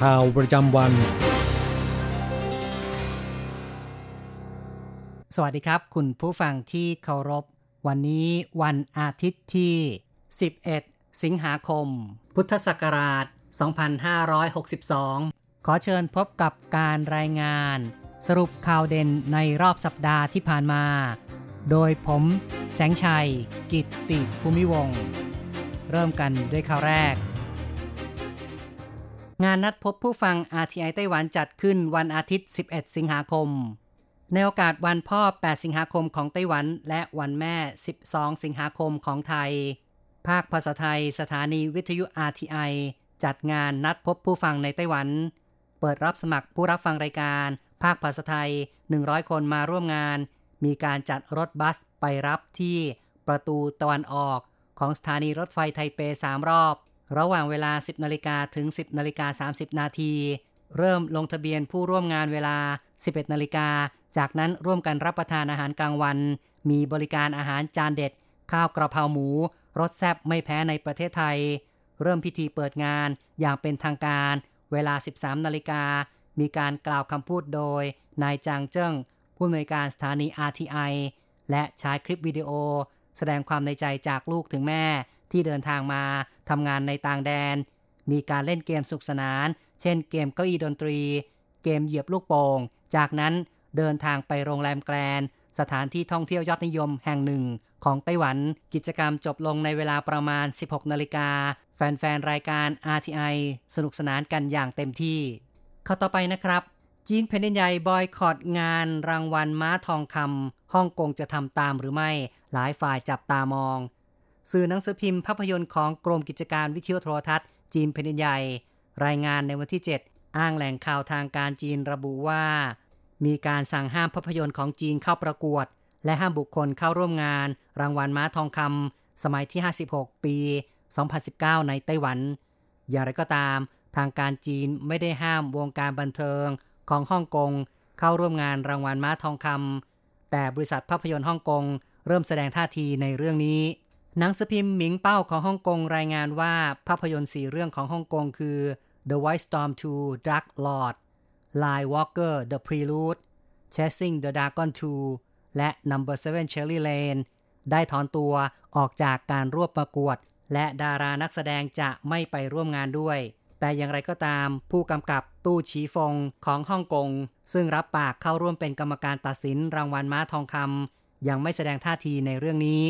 ข่าวประจำวัน สวัสดีครับ คุณผู้ฟังที่เคารพ วันนี้วันอาทิตย์ที่ 11 สิงหาคม พุทธศักราช 2562 ขอเชิญพบกับการรายงาน สรุปข่าวเด่นในรอบสัปดาห์ที่ผ่านมา โดยผมแสงชัย กิตติภูมิวง เริ่มกันด้วยข่าวแรก งานนัดพบผู้ฟัง RTI ไต้หวันจัดขึ้นวันอาทิตย์ 11 สิงหาคม ในโอกาสวันพ่อ 8 สิงหาคมของไต้หวัน และวันแม่ 12 สิงหาคมของไทย ภาคภาษาไทยสถานีวิทยุ RTI จัดงานนัดพบผู้ฟังในไต้หวัน เปิดรับสมัครผู้รับฟังรายการ ภาคภาษาไทย 100 คนมาร่วมงาน มีการจัดรถบัสไปรับที่ประตูตะวันออกของสถานีรถไฟไทเป 3 รอบ ระหว่างเวลา 10นาฬิกาถึง 10นาฬิกา30 นาทีเริ่มลงทะเบียนผู้ร่วมงานเวลา 11นาฬิกา จากนั้นร่วมกันรับประทานอาหารกลางวัน มีบริการอาหารจานเด็ด ข้าวกระเพราหมู รสแซ่บไม่แพ้ในประเทศไทย เริ่มพิธีเปิดงานอย่างเป็นทางการ เวลา 13นาฬิกา มีการกล่าวคำพูดโดย นายจางเจิ้ง ผู้อำนวยการสถานี RTI และใช้คลิปวิดีโอ แสดงความในใจจากลูกถึงแม่ที่เดินทางมา ทำงานในต่างแดน มีการเล่นเกมสุขสนาน เช่นเกมเก้าอี้ดนตรี เกมเหยียบลูกโป่ง จากนั้นเดินทางไปโรงแรมแกรนสถานที่ท่องเที่ยวยอดนิยมแห่งหนึ่งของไต้หวัน กิจกรรมจบลงในเวลาประมาณ 16 นาฬิกา แฟนๆ รายการ RTI สนุกสนานกันอย่างเต็มที่เข้าต่อไปนะครับ จีนแผ่นดินใหญ่บอยคอรดงานรางวัลม้าทองคำฮ่องกงจะทำตามหรือไม่ หลายฝ่ายจับตามอง สื่อหนังสือพิมพ์ภาพยนตร์ของกรมกิจการวิทยุโทรทัศน์จีนแผ่นใหญ่ รายงานในวันที่ 7 อ้างแหล่งข่าวทางการจีนระบุว่า มีการสั่งห้ามภาพยนตร์ของจีนเข้าประกวด และห้ามบุคคลเข้าร่วมงาน รางวัลม้าทองคำสมัยที่ 56 ปี 2019 ในไต้หวัน อย่างไรก็ตาม ทางการจีนไม่ได้ห้ามวงการบันเทิงของฮ่องกงเข้าร่วมงานรางวัลม้าทองคำแต่บริษัทภาพยนตร์ฮ่องกงเริ่มแสดงท่าทีในเรื่องนี้ หนังสือพิมพ์หมิงเป้าของฮ่องกงรายงานว่าภาพยนตร์สีเรื่องของฮ่องกงคือ The White Storm 2 Dark Lord Lie Walker The Prelude Chasing the Dragon 2 และ Number 7 Cherry Lane ได้ถอนตัวออกจากการรวบประกวด และดารานักแสดงจะไม่ไปร่วมงานด้วย แต่อย่างไรก็ตาม ผู้กำกับตู้ฉีฟงของฮ่องกง ซึ่งรับปากเข้าร่วมเป็นกรรมการตัดสินรางวัลม้าทองคำยังไม่แสดงท่าทีในเรื่องนี้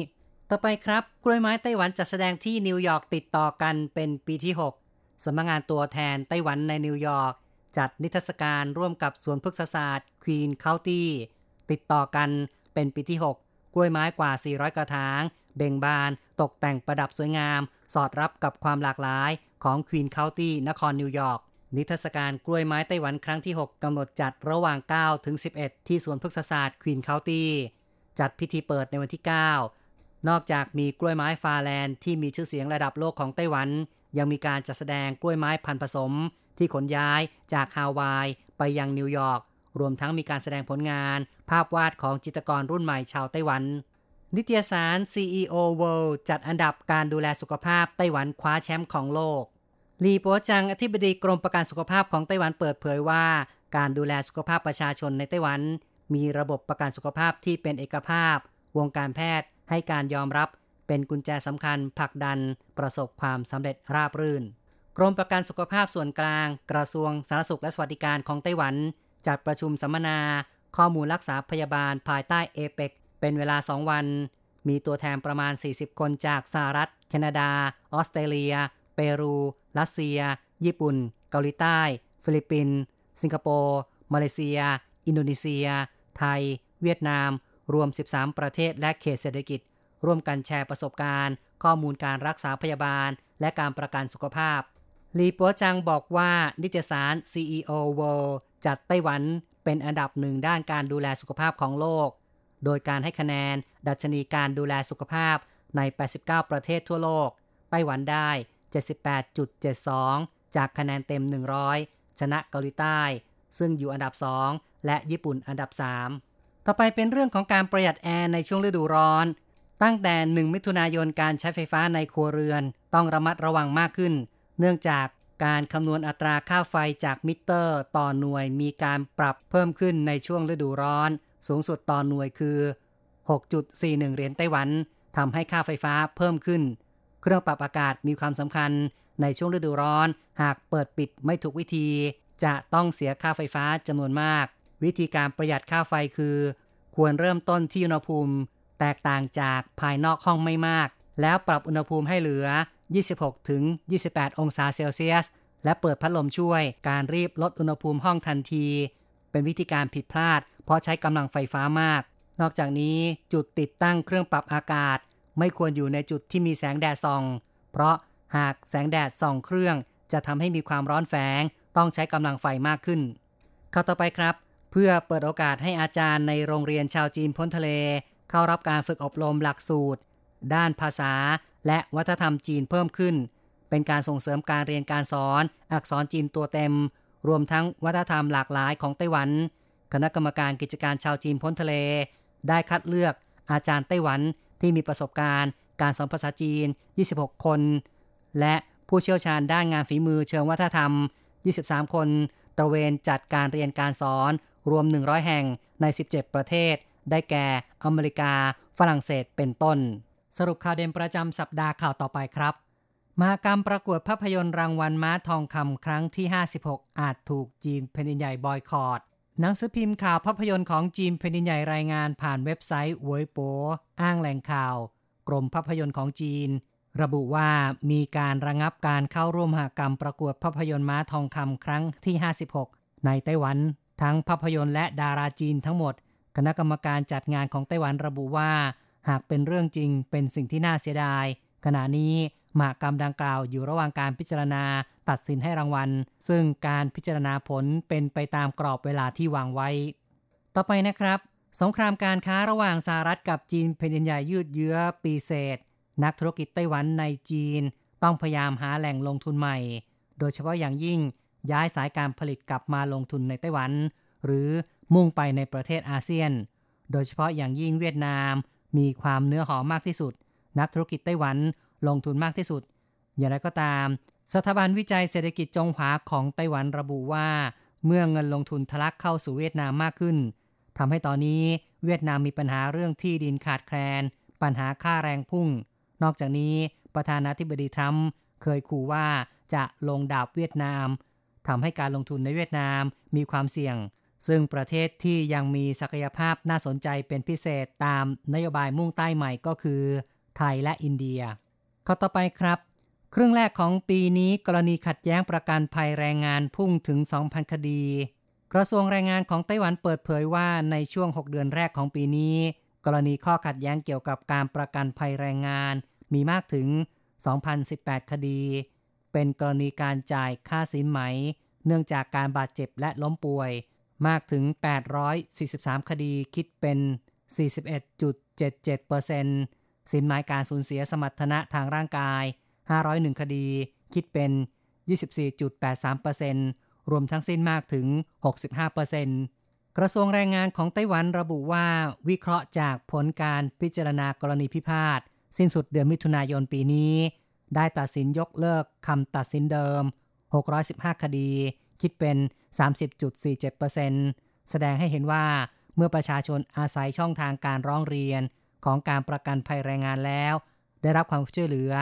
ต่อไปครับ กล้วยไม้ไต้หวันจัดแสดงที่นิวยอร์กติดต่อกันเป็นปีที่ 6สำนักงานตัวแทนไต้หวันในนิวยอร์กจัดนิทรรศการร่วมกับสวนพฤกษศาสตร์ควีนเคานตี้ติดต่อกันเป็นปีที่ 6 กล้วยไม้กว่า 400 กระถาง เบ่งบาน ตกแต่งประดับสวยงาม สอดรับกับความหลากหลายของควีนเคานตี้นครนิวยอร์กนิทรรศการกล้วยไม้ไต้หวันครั้งที่ 6กำหนดจัดระหว่าง 9 ถึง 11 ที่สวนพฤกษศาสตร์ควีนเคานตี้จัดพิธีเปิดในวันที่ 9 นอกจากมีกล้วยไม้ฟาแลนด์ที่มีชื่อเสียงระดับโลกของไต้หวัน ยังมีการจัดแสดงกล้วยไม้พันธุ์ผสม ที่ขนย้ายจากฮาวาย ไปยังนิวยอร์กรวมทั้งมีการแสดงผลงาน ภาพวาดของจิตรกรรุ่นใหม่ชาวไต้หวัน นิตยสาร CEO World จัดอันดับการดูแลสุขภาพไต้หวันคว้าแชมป์ของโลกลีปัวจังอธิบดีกรมประกันสุขภาพของไต้หวันเปิดเผยว่า การดูแลสุขภาพประชาชนในไต้หวัน มีระบบประกันสุขภาพที่เป็นเอกภาพ วงการแพทย์ ให้การยอมรับเป็นกุญแจสำคัญผลักดันประสบความสำเร็จราบรื่น กรมประกันสุขภาพส่วนกลาง กระทรวงสาธารณสุขและสวัสดิการของไต้หวัน จัดประชุมสัมมนา ข้อมูลรักษาพยาบาลภายใต้เอเปกเป็นเวลา 2 วัน มีตัวแทนประมาณ 40 คนจากสหรัฐ แคนาดา ออสเตรเลีย เปรู รัสเซีย ญี่ปุ่น เกาหลีใต้ ฟิลิปปินส์ สิงคโปร์ มาเลเซีย อินโดนีเซีย ไทย เวียดนาม รวม 13 ประเทศและเขตเศรษฐกิจ ร่วมกันแชร์ประสบการณ์ ข้อมูลการรักษาพยาบาล และการประกันสุขภาพ ลีปัวจังบอกว่านิตยสาร CEO World จัดไต้หวันเป็นอันดับหนึ่งด้านการดูแลสุขภาพของโลก โดยการให้คะแนน ดัชนีการดูแลสุขภาพใน 89 ประเทศทั่วโลก ไต้หวันได้ 78.72 จากคะแนนเต็ม 100 ชนะเกาหลีใต้ ซึ่งอยู่อันดับ 2 และญี่ปุ่นอันดับ 3 ต่อไปเป็นเรื่องของการประหยัดแอร์ในช่วงฤดูร้อน ตั้งแต่ 1 มิถุนายนการใช้ไฟฟ้าในครัวเรือน ต้องระมัดระวังมากขึ้น เนื่องจากการคำนวณอัตราค่าไฟจากมิเตอร์ ต่อหน่วยมีการปรับเพิ่มขึ้นในช่วงฤดูร้อน สูงสุดต่อหน่วยคือ 6.41 เหรียญไต้หวันทำให้ค่าไฟฟ้าเพิ่มขึ้น เครื่องปรับอากาศมีความสำคัญในช่วงฤดูร้อน หากเปิดปิดไม่ถูกวิธี จะต้องเสียค่าไฟฟ้าจำนวนมาก วิธีการประหยัดค่าไฟคือ ควรเริ่มต้นที่อุณหภูมิ แตกต่างจากภายนอกห้องไม่มาก แล้วปรับอุณหภูมิให้เหลือ 26 ถึง 28 องศาเซลเซียส และเปิดพัดลมช่วย การรีบลดอุณหภูมิห้องทันที เป็นวิธีการผิดพลาด เพราะใช้กำลังไฟฟ้ามาก นอกจากนี้จุดติดตั้งเครื่องปรับอากาศ ไม่ควรอยู่ในจุดที่มีแสงแดดส่อง เพราะหากแสงแดดส่องเครื่อง จะทำให้มีความร้อนแฝง ต้องใช้กำลังไฟมากขึ้น เข้าต่อไปครับ เพื่อเปิดโอกาสให้อาจารย์ในโรงเรียนชาวจีนพ้นทะเล เข้ารับการฝึกอบรมหลักสูตร ด้านภาษาและวัฒนธรรมจีนเพิ่มขึ้น เป็นการส่งเสริมการเรียนการสอน อักษรจีนตัวเต็ม รวมทั้งวัฒนธรรมหลากหลายของไต้หวัน คณะกรรมการกิจการชาวจีนพ้นทะเล ได้คัดเลือกอาจารย์ไต้หวันที่มีประสบการณ์ การสอนภาษาจีน 26 คน และผู้เชี่ยวชาญด้านงานฝีมือเชิงวัฒนธรรม 23 คน ตระเวนจัดการเรียนการสอน รวม 100 แห่งใน 17 ประเทศ ได้แก่ อเมริกา ฝรั่งเศสเป็นต้น สรุปข่าวเด่นประจำสัปดาห์ข่าวต่อไปครับ มหากรรมประกวดภาพยนตร์รางวัลม้าทองคำครั้งที่ 56 อาจถูกจีนแผ่นดินใหญ่บอยคอรดหนังสือพิมพ์ข่าวภาพยนตร์ของจีนแผ่นดินใหญ่รายงานผ่านเว็บไซต์เวยโปอ้างแหล่งข่าว กรมภาพยนตร์ของจีน ระบุว่ามีการระงับการเข้าร่วมมหากรรมประกวดภาพยนตร์ม้าทองคำครั้งที่ 56 ในไต้หวัน ทั้งภาพยนตร์และดาราจีนทั้งหมด คณะกรรมการจัดงานของไต้หวันระบุว่า หากเป็นเรื่องจริงเป็นสิ่งที่น่าเสียดาย ขณะนี้มหากรรมดังกล่าวอยู่ระหว่างการพิจารณาตัดสินให้รางวัล ซึ่งการพิจารณาผลเป็นไปตามกรอบเวลาที่วางไว้ ต่อไปนะครับ สงครามการค้าระหว่างสหรัฐกับจีนแผ่นดินใหญ่ยืดเยื้อปีเศษ นักธุรกิจไต้หวันในจีน ต้องพยายามหาแหล่งลงทุนใหม่ โดยเฉพาะอย่างยิ่ง ย้ายสายการผลิตกลับมาลงทุนในไต้หวัน หรือมุ่งไปในประเทศอาเซียน โดยเฉพาะอย่างยิ่งเวียดนาม มีความเนื้อหอมมากที่สุด นักธุรกิจไต้หวันลงทุนมากที่สุด อย่างไรก็ตาม สถาบันวิจัยเศรษฐกิจจงหวาของไต้หวันระบุว่า เมื่อเงินลงทุนทะลักเข้าสู่เวียดนามมากขึ้นทำให้ตอนนี้เวียดนามมีปัญหาเรื่องที่ดินขาดแคลน ปัญหาค่าแรงพุ่ง นอกจากนี้ประธานาธิบดีทรัมป์เคยขู่ว่าจะลงดาบเวียดนาม ทำให้การลงทุนในเวียดนามมีความเสี่ยง ซึ่งประเทศที่ยังมีศักยภาพน่าสนใจเป็นพิเศษตามนโยบายมุ่งใต้ใหม่ก็คือ ไทยและอินเดีย ข้อต่อไปครับ ครึ่งแรกของปีนี้กรณีขัดแย้งประกันภัยแรงงานพุ่งถึง 2,000 คดี กระทรวงแรงงานของไต้หวันเปิดเผยว่าในช่วง 6 เดือนแรกของปีนี้ กรณีข้อขัดแย้งเกี่ยวกับการประกันภัยแรงงาน มีมากถึง 2,018 คดี เป็นกรณีการจ่ายค่าสินไหม เนื่องจากการบาดเจ็บและล้มป่วย มากถึง 843 คดีคิดเป็น 41.77%สินหมการสูญเสียสมรรถนะทางร่างกาย 501 คดีคิดเป็น 24.83%รวมทั้งสิ้นมากถึง 65%กระทรวงแรงงานของไต้หวันระบุว่า วิเคราะห์จากผลการพิจารณากรณีพิพาทสิ้นสุดเดือนมิถุนายนปีนี้ ได้ตัดสินยกเลิกคำตัดสินเดิม 615 คดี คิดเป็น 30.47%แสดงให้เห็นว่าเมื่อประชาชนอาศัยช่องทางการร้องเรียนของการประกันภัยแรงงานแล้ว ได้รับความช่วยเหลือ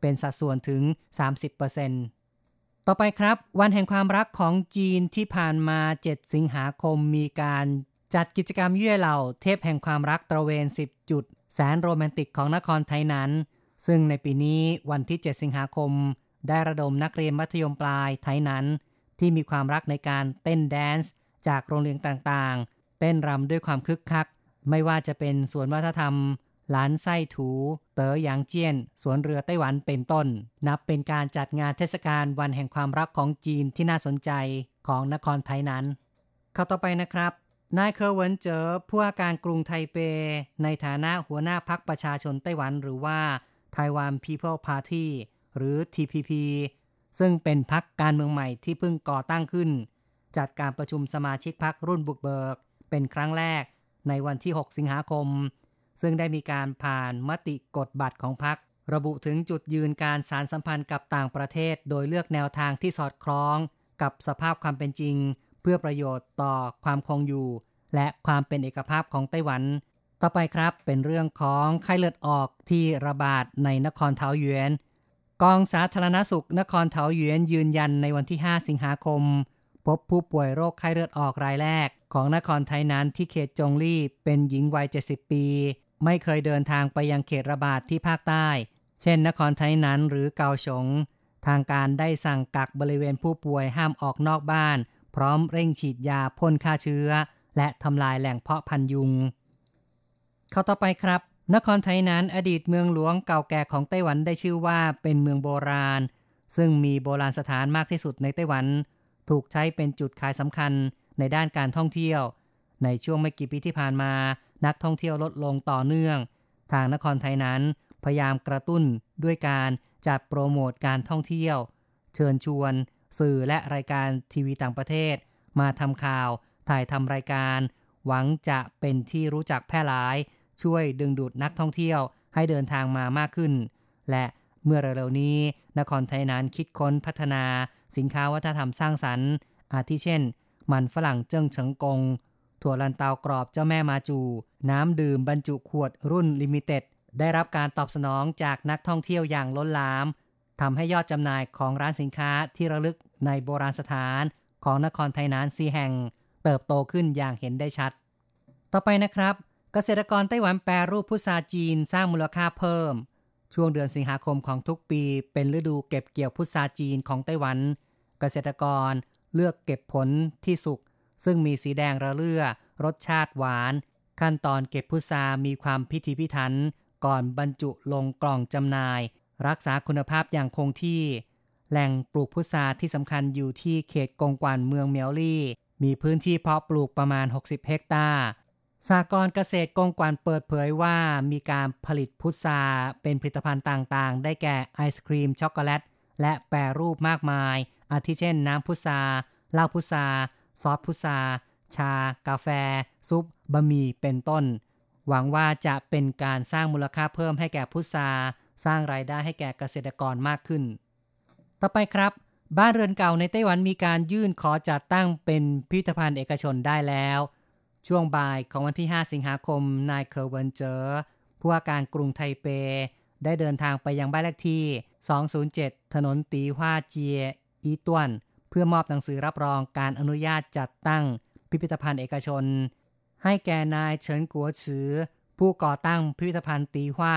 เป็นสัดส่วนถึง 30%ตต่อไปครับ วันแห่งความรักของจีนที่ผ่านมา 7 สิงหาคมมีการจัดกิจกรรมเย่เหล่าเทพแห่งความรักตระเวน 10 จุด แสนโรแมนติกของนครไทยนั้น ซึ่งในปีนี้วันที่ 7 สิงหาคม ได้ระดมนักเรียนมัธยมปลายไทยนั้น ที่มีความรักในการเต้นแดนซ์จากโรงเรียนต่างๆ เต้นรำด้วยความคึกคัก ไม่ว่าจะเป็นสวนวัฒนธรรม หลานไส้ถู เต๋อหยางเจี้ยน สวนเรือไต้หวันเป็นต้น นับเป็นการจัดงานเทศกาลวันแห่งความรักของจีนที่น่าสนใจของนครไทยนั้นข้าต่อไปนะครับนายเคอร์เวินเจอผู้ว่าการกรุงไทเป ในฐานะหัวหน้าพักประชาชนไต้หวันหรือว่า Taiwan People Party หรือ TPP ซึ่งเป็นพักการเมืองใหม่ที่เพิ่งก่อตั้งขึ้น จัดการประชุมสมาชิกพักรุ่นบุกเบิก เป็นครั้งแรกในวันที่ 6 สิงหาคม ซึ่งได้มีการผ่านมติกฎบัตรของพรรคระบุถึงจุดยืนการสารสัมพันธ์กับต่างประเทศ โดยเลือกแนวทางที่สอดคล้อง กับสภาพความเป็นจริง เพื่อประโยชน์ต่อความคงอยู่ และความเป็นเอกภาพของไต้หวัน ต่อไปครับเป็นเรื่องของไข้เลือดออกที่ระบาดในนครเทาหยวนกองสาธารณสุขนครเทาหยวนยืนยันในวันที่ 5 สิงหาคม พบผู้ป่วยโรคไข้เลือดออกรายแรก ของนครไทยนั้นที่เขตจงลี่เป็นหญิงวัย 70 ปี ไม่เคยเดินทางไปยังเขตระบาดที่ภาคใต้ เช่น นครไทยนั้นหรือเกาสงทางการได้สั่งกักบริเวณผู้ป่วยห้ามออกนอกบ้าน พร้อมเร่งฉีดยาพ่นฆ่าเชื้อ และทำลายแหล่งเพาะพันยุง ข้าต่อไปครับ นครไทยนั้นอดีตเมืองหลวงเก่าแก่ของไต้หวันได้ชื่อว่าเป็นเมืองโบราณ ซึ่งมีโบราณสถานมากที่สุดในไต้หวัน ถูกใช้เป็นจุดขายสำคัญในด้านการท่องเที่ยว ในช่วงไม่กี่ปีที่ผ่านมา นักท่องเที่ยวลดลงต่อเนื่อง ทางนครไทยนั้นพยายามกระตุ้นด้วยการจัดโปรโมทการท่องเที่ยว เชิญชวน สื่อและรายการทีวีต่างประเทศ มาทำข่าว ถ่ายทำรายการ หวังจะเป็นที่รู้จักแพร่หลาย ช่วยดึงดูดนักท่องเที่ยวให้เดินทางมามากขึ้น และเมื่อเร็วๆนี้ นครไทยนั้นคิดค้นพัฒนา สินค้าวัฒนธรรมสร้างสรรค์ อาทิเช่น มันฝรั่งเจิ้งเฉิงกง ถั่วลันเตากรอบเจ้าแม่มาจู่ น้ำดื่มบรรจุขวดรุ่น limited ได้รับการตอบสนองจากนักท่องเที่ยวอย่างล้นหลามทำให้ยอดจำหน่ายของร้านสินค้าที่ระลึกในโบราณสถานของนครไถหนานสี่แห่ง เติบโตขึ้นอย่างเห็นได้ชัด ต่อไปนะครับ เกษตรกรไต้หวันแปรรูปพุทราจีนสร้างมูลค่าเพิ่ม ช่วงเดือนสิงหาคมของทุกปี เป็นฤดูเก็บเกี่ยวพุทราจีนของไต้หวัน เกษตรกรเลือกเก็บผลที่สุก ซึ่งมีสีแดงระเรื่อ รสชาติหวาน ขั้นตอนเก็บพุทรามีความพิถีพิถัน ก่อนบรรจุลงกล่องจำหน่าย รักษาคุณภาพอย่างคงที่ แหล่งปลูกพุทราที่สำคัญอยู่ที่เขตกงกวนเมืองเมียวลี่ มีพื้นที่เพาะปลูกประมาณ 60 เฮกตาร์ สากรเกษตรกงกวานเปิดเผยว่ามีการผลิตพุทราเป็นผลิตภัณฑ์ต่างๆ ได้แก่ไอศครีมช็อกโกแลต และแปรรูปมากมาย อาทิเช่นน้ำพุทราเหล้าพุทราซอสพุทราชา กาแฟ ซุป บะหมี่เป็นต้น หวังว่าจะเป็นการสร้างมูลค่าเพิ่มให้แก่พุทราสร้างรายได้ให้แก่เกษตรกรมากขึ้น ต่อไปครับ บ้านเรือนเก่าในไต้หวันมีการยื่นขอจัดตั้งเป็นพิพิธภัณฑ์เอกชนได้แล้ว ช่วงบ่ายของวันที่ 5 สิงหาคม นายเคอร์เวนเจอร์ผู้ว่าการกรุงไทเป ได้เดินทางไปยังบ้านเลขที่ 207 ถนนตีฮวาเจีย อีต้วน เพื่อมอบหนังสือรับรองการอนุญาตจัดตั้งพิพิธภัณฑ์เอกชน ให้แก่นายเฉินกัวฉือ ผู้ก่อตั้งพิพิธภัณฑ์ตีหว่า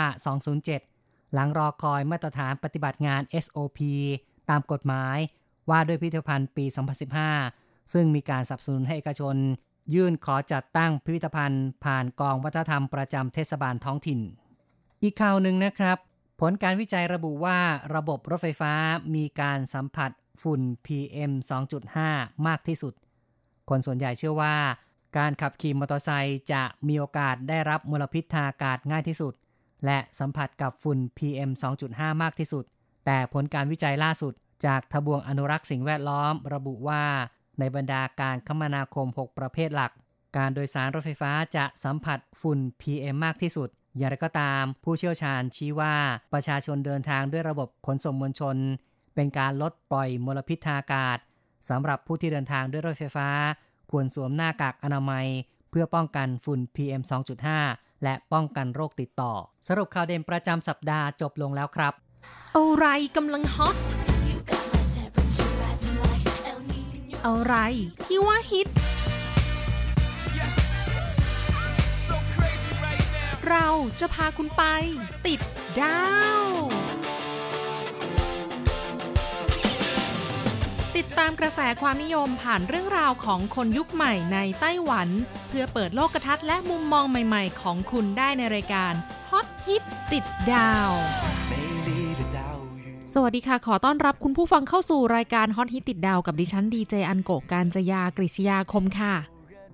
207 หลังรอคอยมาตรฐานปฏิบัติงาน SOP ตามกฎหมายว่าด้วยพิพิธภัณฑ์ปี 2015 ซึ่งมีการสนับสนุนให้เอกชน ยื่นขอจัดตั้งพิพิธภัณฑ์ ผ่านกองวัฒนธรรมประจำเทศบาลท้องถิ่น อีกข่าวหนึ่งนะครับ ผลการวิจัยระบุว่าระบบรถไฟฟ้ามีการสัมผัสฝุ่น PM 2.5 มากที่สุด คนส่วนใหญ่เชื่อว่า การขับขี่มอเตอร์ไซค์จะมีโอกาสได้รับมลพิษทางอากาศง่ายที่สุด และสัมผัสกับฝุ่น PM 2.5 มากที่สุด แต่ผลการวิจัยล่าสุด จากทบวงอนุรักษ์สิ่งแวดล้อม ระบุว่า ในบรรดาการคมนาคม 6 ประเภทหลัก การโดยสารรถไฟฟ้าจะสัมผัสฝุ่น PM มากที่สุด อย่างไรก็ตาม ผู้เชี่ยวชาญชี้ว่าประชาชนเดินทางด้วยระบบขนส่งมวลชน เป็นการลดปล่อยมลพิษทางอากาศสำหรับผู้ที่เดินทางด้วยรถไฟฟ้า ควรสวมหน้ากากอนามัย เพื่อป้องกันฝุ่น PM 2.5 และป้องกันโรคติดต่อ สรุปข่าวเด่นประจำสัปดาห์จบลงแล้วครับ อะไรกำลังฮอต อะไรที่ว่าฮิตเราจะพาคุณไป ติดดาว ติดตามกระแสความนิยมผ่านเรื่องราวของคนยุคใหม่ในไต้หวัน เพื่อเปิดโลกทัศน์และมุมมองใหม่ๆ ของคุณได้ในรายการฮอตฮิตติดดาว สวัสดีค่ะ ขอต้อนรับคุณผู้ฟังเข้าสู่รายการฮอตฮิตติดดาวกับดิฉันดีเจอันโกการจยากริชยาคมค่ะ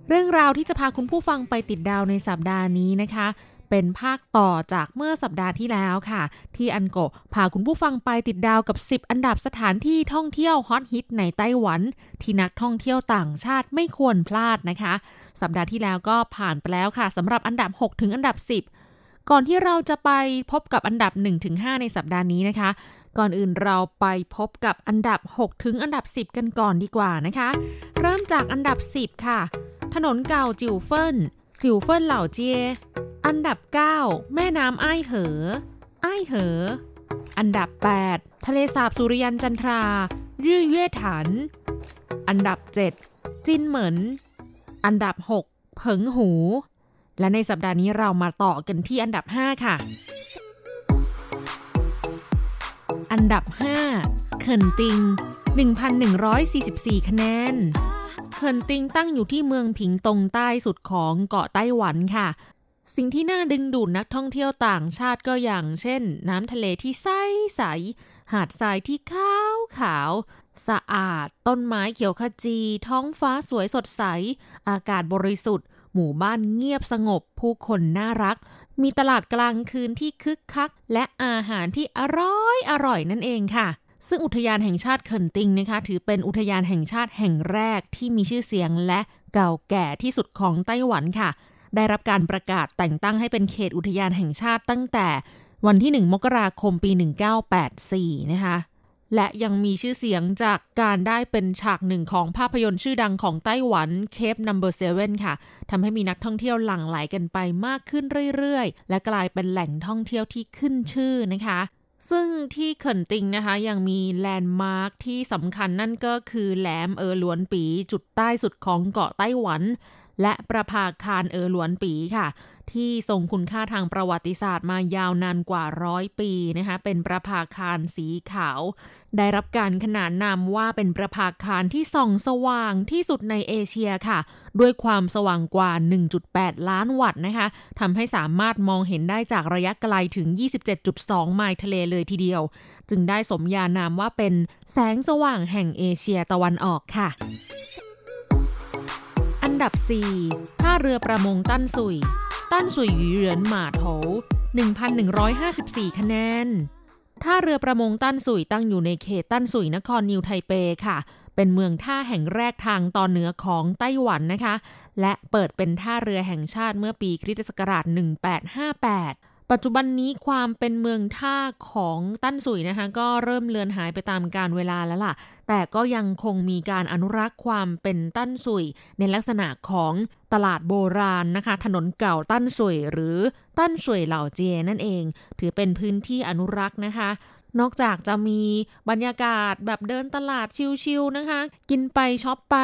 เรื่องราวที่จะพาคุณผู้ฟังไปติดดาวในสัปดาห์นี้นะคะ เป็นภาคต่อจากเมื่อสัปดาห์ที่แล้วค่ะ ที่อันโกพาคุณผู้ฟังไปติดดาวกับ 10 อันดับสถานที่ท่องเที่ยวฮอตฮิตในไต้หวัน ที่นักท่องเที่ยวต่างชาติไม่ควรพลาดนะคะ สัปดาห์ที่แล้วก็ผ่านไปแล้วค่ะสำหรับอันดับ 6 ถึงอันดับ 10 ก่อนที่เราจะไปพบกับอันดับ 1-5 ในสัปดาห์นี้นะคะ ก่อนอื่นเราไปพบกับอันดับ 6 ถึงอันดับ 10 กันก่อนดีกว่านะคะ เริ่มจากอันดับ 10 ค่ะ ถนนเก่าจิวเฟินจิวเฟินเหล่าเจีย อันดับ 9 แม่น้ำไอ้เหอ ไอ้เหอ อันดับ 8 ทะเลสาบสุริยันจันทรายื่อเย่ถัน อันดับ 7 จินเหมิน อันดับ 6 เผิงหู และในสัปดาห์นี้เรามาต่อกันที่อันดับ 5 ค่ะ อันดับ 5เขินติง 1,144 คะแนนเขินติงตั้งอยู่ที่เมืองผิงตงใต้สุดของเกาะไต้หวันค่ะ สิ่งที่น่าดึงดูดนักท่องเที่ยวต่างชาติก็อย่างเช่น น้ำทะเลที่ใสใส หาดทรายที่ขาวขาว สะอาด ต้นไม้เขียวขจี ท้องฟ้าสวยสดใส อากาศบริสุทธิ์ หมู่บ้านเงียบสงบ ผู้คนน่ารัก มีตลาดกลางคืนที่คึกคัก และอาหารที่อร่อยอร่อยนั่นเองค่ะซึ่งอุทยานแห่งชาติเขินติงนะคะ ถือเป็นอุทยานแห่งชาติแห่งแรกที่มีชื่อเสียงและเก่าแก่ที่สุดของไต้หวันค่ะ ได้รับการประกาศแต่งตั้งให้เป็นเขตอุทยานแห่งชาติตั้งแต่วันที่ 1 มกราคมปี 1984 นะคะ และยังมีชื่อเสียงจากการได้เป็นฉากหนึ่งของภาพยนตร์ชื่อดังของไต้หวันเคป Number 7ค่ะทำให้มีนักท่องเที่ยวหลั่งไหลกันไปมากขึ้นเรื่อยๆ และกลายเป็นแหล่งท่องเที่ยวที่ขึ้นชื่อนะคะซึ่งที่เขินติงนะคะยังมีแลนด์มาร์คที่สำคัญนั่นก็คือแหลมเออหลวนปีจุดใต้สุดของเกาะไต้หวัน และประภาคารเออหลวนปีค่ะ ที่ทรงคุณค่าทางประวัติศาสตร์มายาวนานกว่าร้อยปีนะคะเป็นประภาคารสีขาว ได้รับการขนานนามว่าเป็นประภาคารที่ส่องสว่างที่สุดในเอเชียค่ะ ด้วยความสว่างกว่า 1.8 ล้านวัตต์นะคะทำให้สามารถมองเห็นได้จากระยะไกลถึง 27.2 ไมล์ทะเลเลยทีเดียว จึงได้สมญานามว่าเป็นแสงสว่างแห่งเอเชียตะวันออกค่ะ อันดับ 4 ท่าเรือประมงตั้นสุย ตั้นสุยหยีเหรินหมาโถ1,154 คะแนน ท่าเรือประมงตั้นสุยตั้งอยู่ในเขตตั้นสุยนครนิวไทเปค่ะ เป็นเมืองท่าแห่งแรกทางตอนเหนือของไต้หวันนะคะ และเปิดเป็นท่าเรือแห่งชาติเมื่อปีคริสตศักราช1858 ปัจจุบันนี้ความเป็นเมืองท่าของตั้นสุยนะคะ ก็เริ่มเลือนหายไปตามกาลเวลาแล้วล่ะ แต่ก็ยังคงมีการอนุรักษ์ความเป็นตั้นสุย ในลักษณะของตลาดโบราณนะคะ ถนนเก่าตั้นสุยหรือตั้นสุยเหล่าเจนั่นเอง ถือเป็นพื้นที่อนุรักษ์นะคะนอกจากจะมีบรรยากาศแบบเดินตลาดชิลๆนะคะ กินไปช็อปไป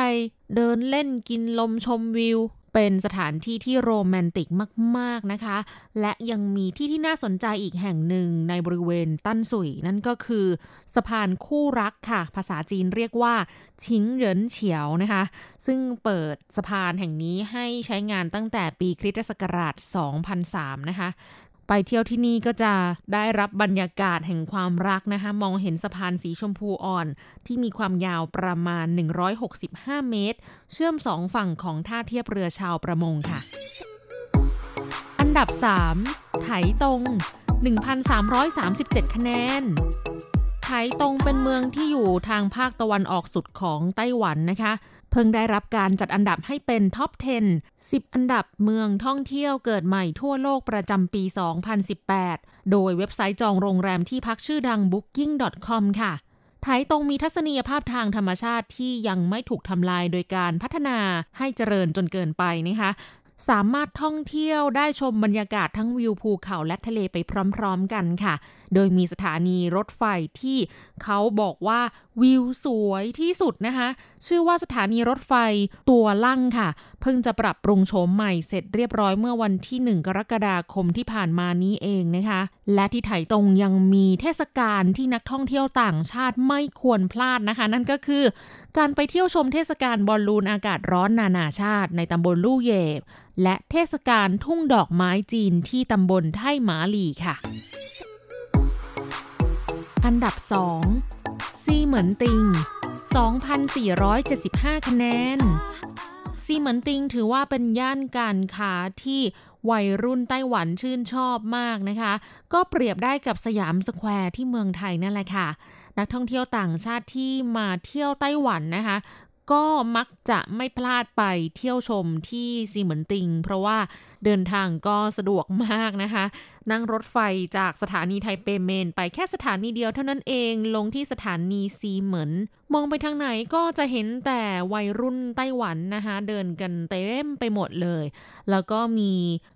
เดินเล่นกินลมชมวิว เป็นสถานที่ที่โรแมนติกมาก ๆ นะคะ และยังมีที่ที่น่าสนใจอีกแห่งหนึ่งในบริเวณตั้นสุย นั่นก็คือสะพานคู่รักค่ะ ภาษาจีนเรียกว่า ชิงเหรินเฉียวนะคะ ซึ่งเปิดสะพานแห่งนี้ให้ใช้งานตั้งแต่ปีคริสตศักราช 2003 นะคะ ไปเที่ยวที่นี่ก็จะได้รับบรรยากาศแห่งความรักนะคะ มองเห็นสะพานสีชมพูอ่อน ที่มีความยาวประมาณ 165 เมตร เชื่อมสองฝั่งของท่าเทียบเรือชาวประมงค่ะ อันดับ 3 ไถตรง 1,337 คะแนนไถตรงเป็นเมืองที่อยู่ทางภาคตะวันออกสุดของไต้หวันนะคะ เพิ่งได้รับการจัดอันดับให้เป็นท็อป 10 10 อันดับเมืองท่องเที่ยวเกิดใหม่ทั่วโลกประจำปี 2018 โดยเว็บไซต์จองโรงแรมที่พักชื่อดัง booking.com ค่ะ ไทยตรงมีทัศนียภาพทางธรรมชาติที่ยังไม่ถูกทำลายโดยการพัฒนาให้เจริญจนเกินไปนะคะ สามารถท่องเที่ยวได้ชมบรรยากาศทั้งวิวภูเขาและทะเลไปพร้อม ๆ กันค่ะ โดยมีสถานีรถไฟที่เขาบอกว่าวิวสวยที่สุดนะคะ ชื่อว่าสถานีรถไฟตัวลั่งค่ะ เพิ่งจะปรับปรุงโฉมใหม่เสร็จเรียบร้อยเมื่อวันที่ 1 กรกฎาคมที่ผ่านมานี้เองนะคะ และที่ไถตรงยังมีเทศกาลที่นักท่องเที่ยวต่างชาติไม่ควรพลาดนะคะ นั่นก็คือการไปเที่ยวชมเทศกาลบอลลูนอากาศร้อนนานาชาติ ในตำบลลู่เยบและเทศกาลทุ่งดอกไม้จีนที่ตำบลไท่หมาหลีค่ะ อันดับ 2 ซีเหมือนติง 2,475 คะแนน ซีเหมือนติงถือว่าเป็นย่านการค้าที่วัยรุ่นไต้หวันชื่นชอบมากนะคะ ก็เปรียบได้กับสยามสแควร์ที่เมืองไทยนั่นแหละค่ะ นักท่องเที่ยวต่างชาติที่มาเที่ยวไต้หวันนะคะ ก็มักจะไม่พลาดไปเที่ยวชมที่ซีเหมินติง เพราะว่าเดินทางก็สะดวกมากนะคะ นั่งรถไฟจากสถานีไทเป Main ไปแค่สถานีเดียวเท่านั้นเองลงที่สถานีซีเหมิน มองไปทางไหนก็จะเห็นแต่วัยรุ่นไต้หวันนะคะ เดินกันเต็มไปหมดเลย แล้วก็มี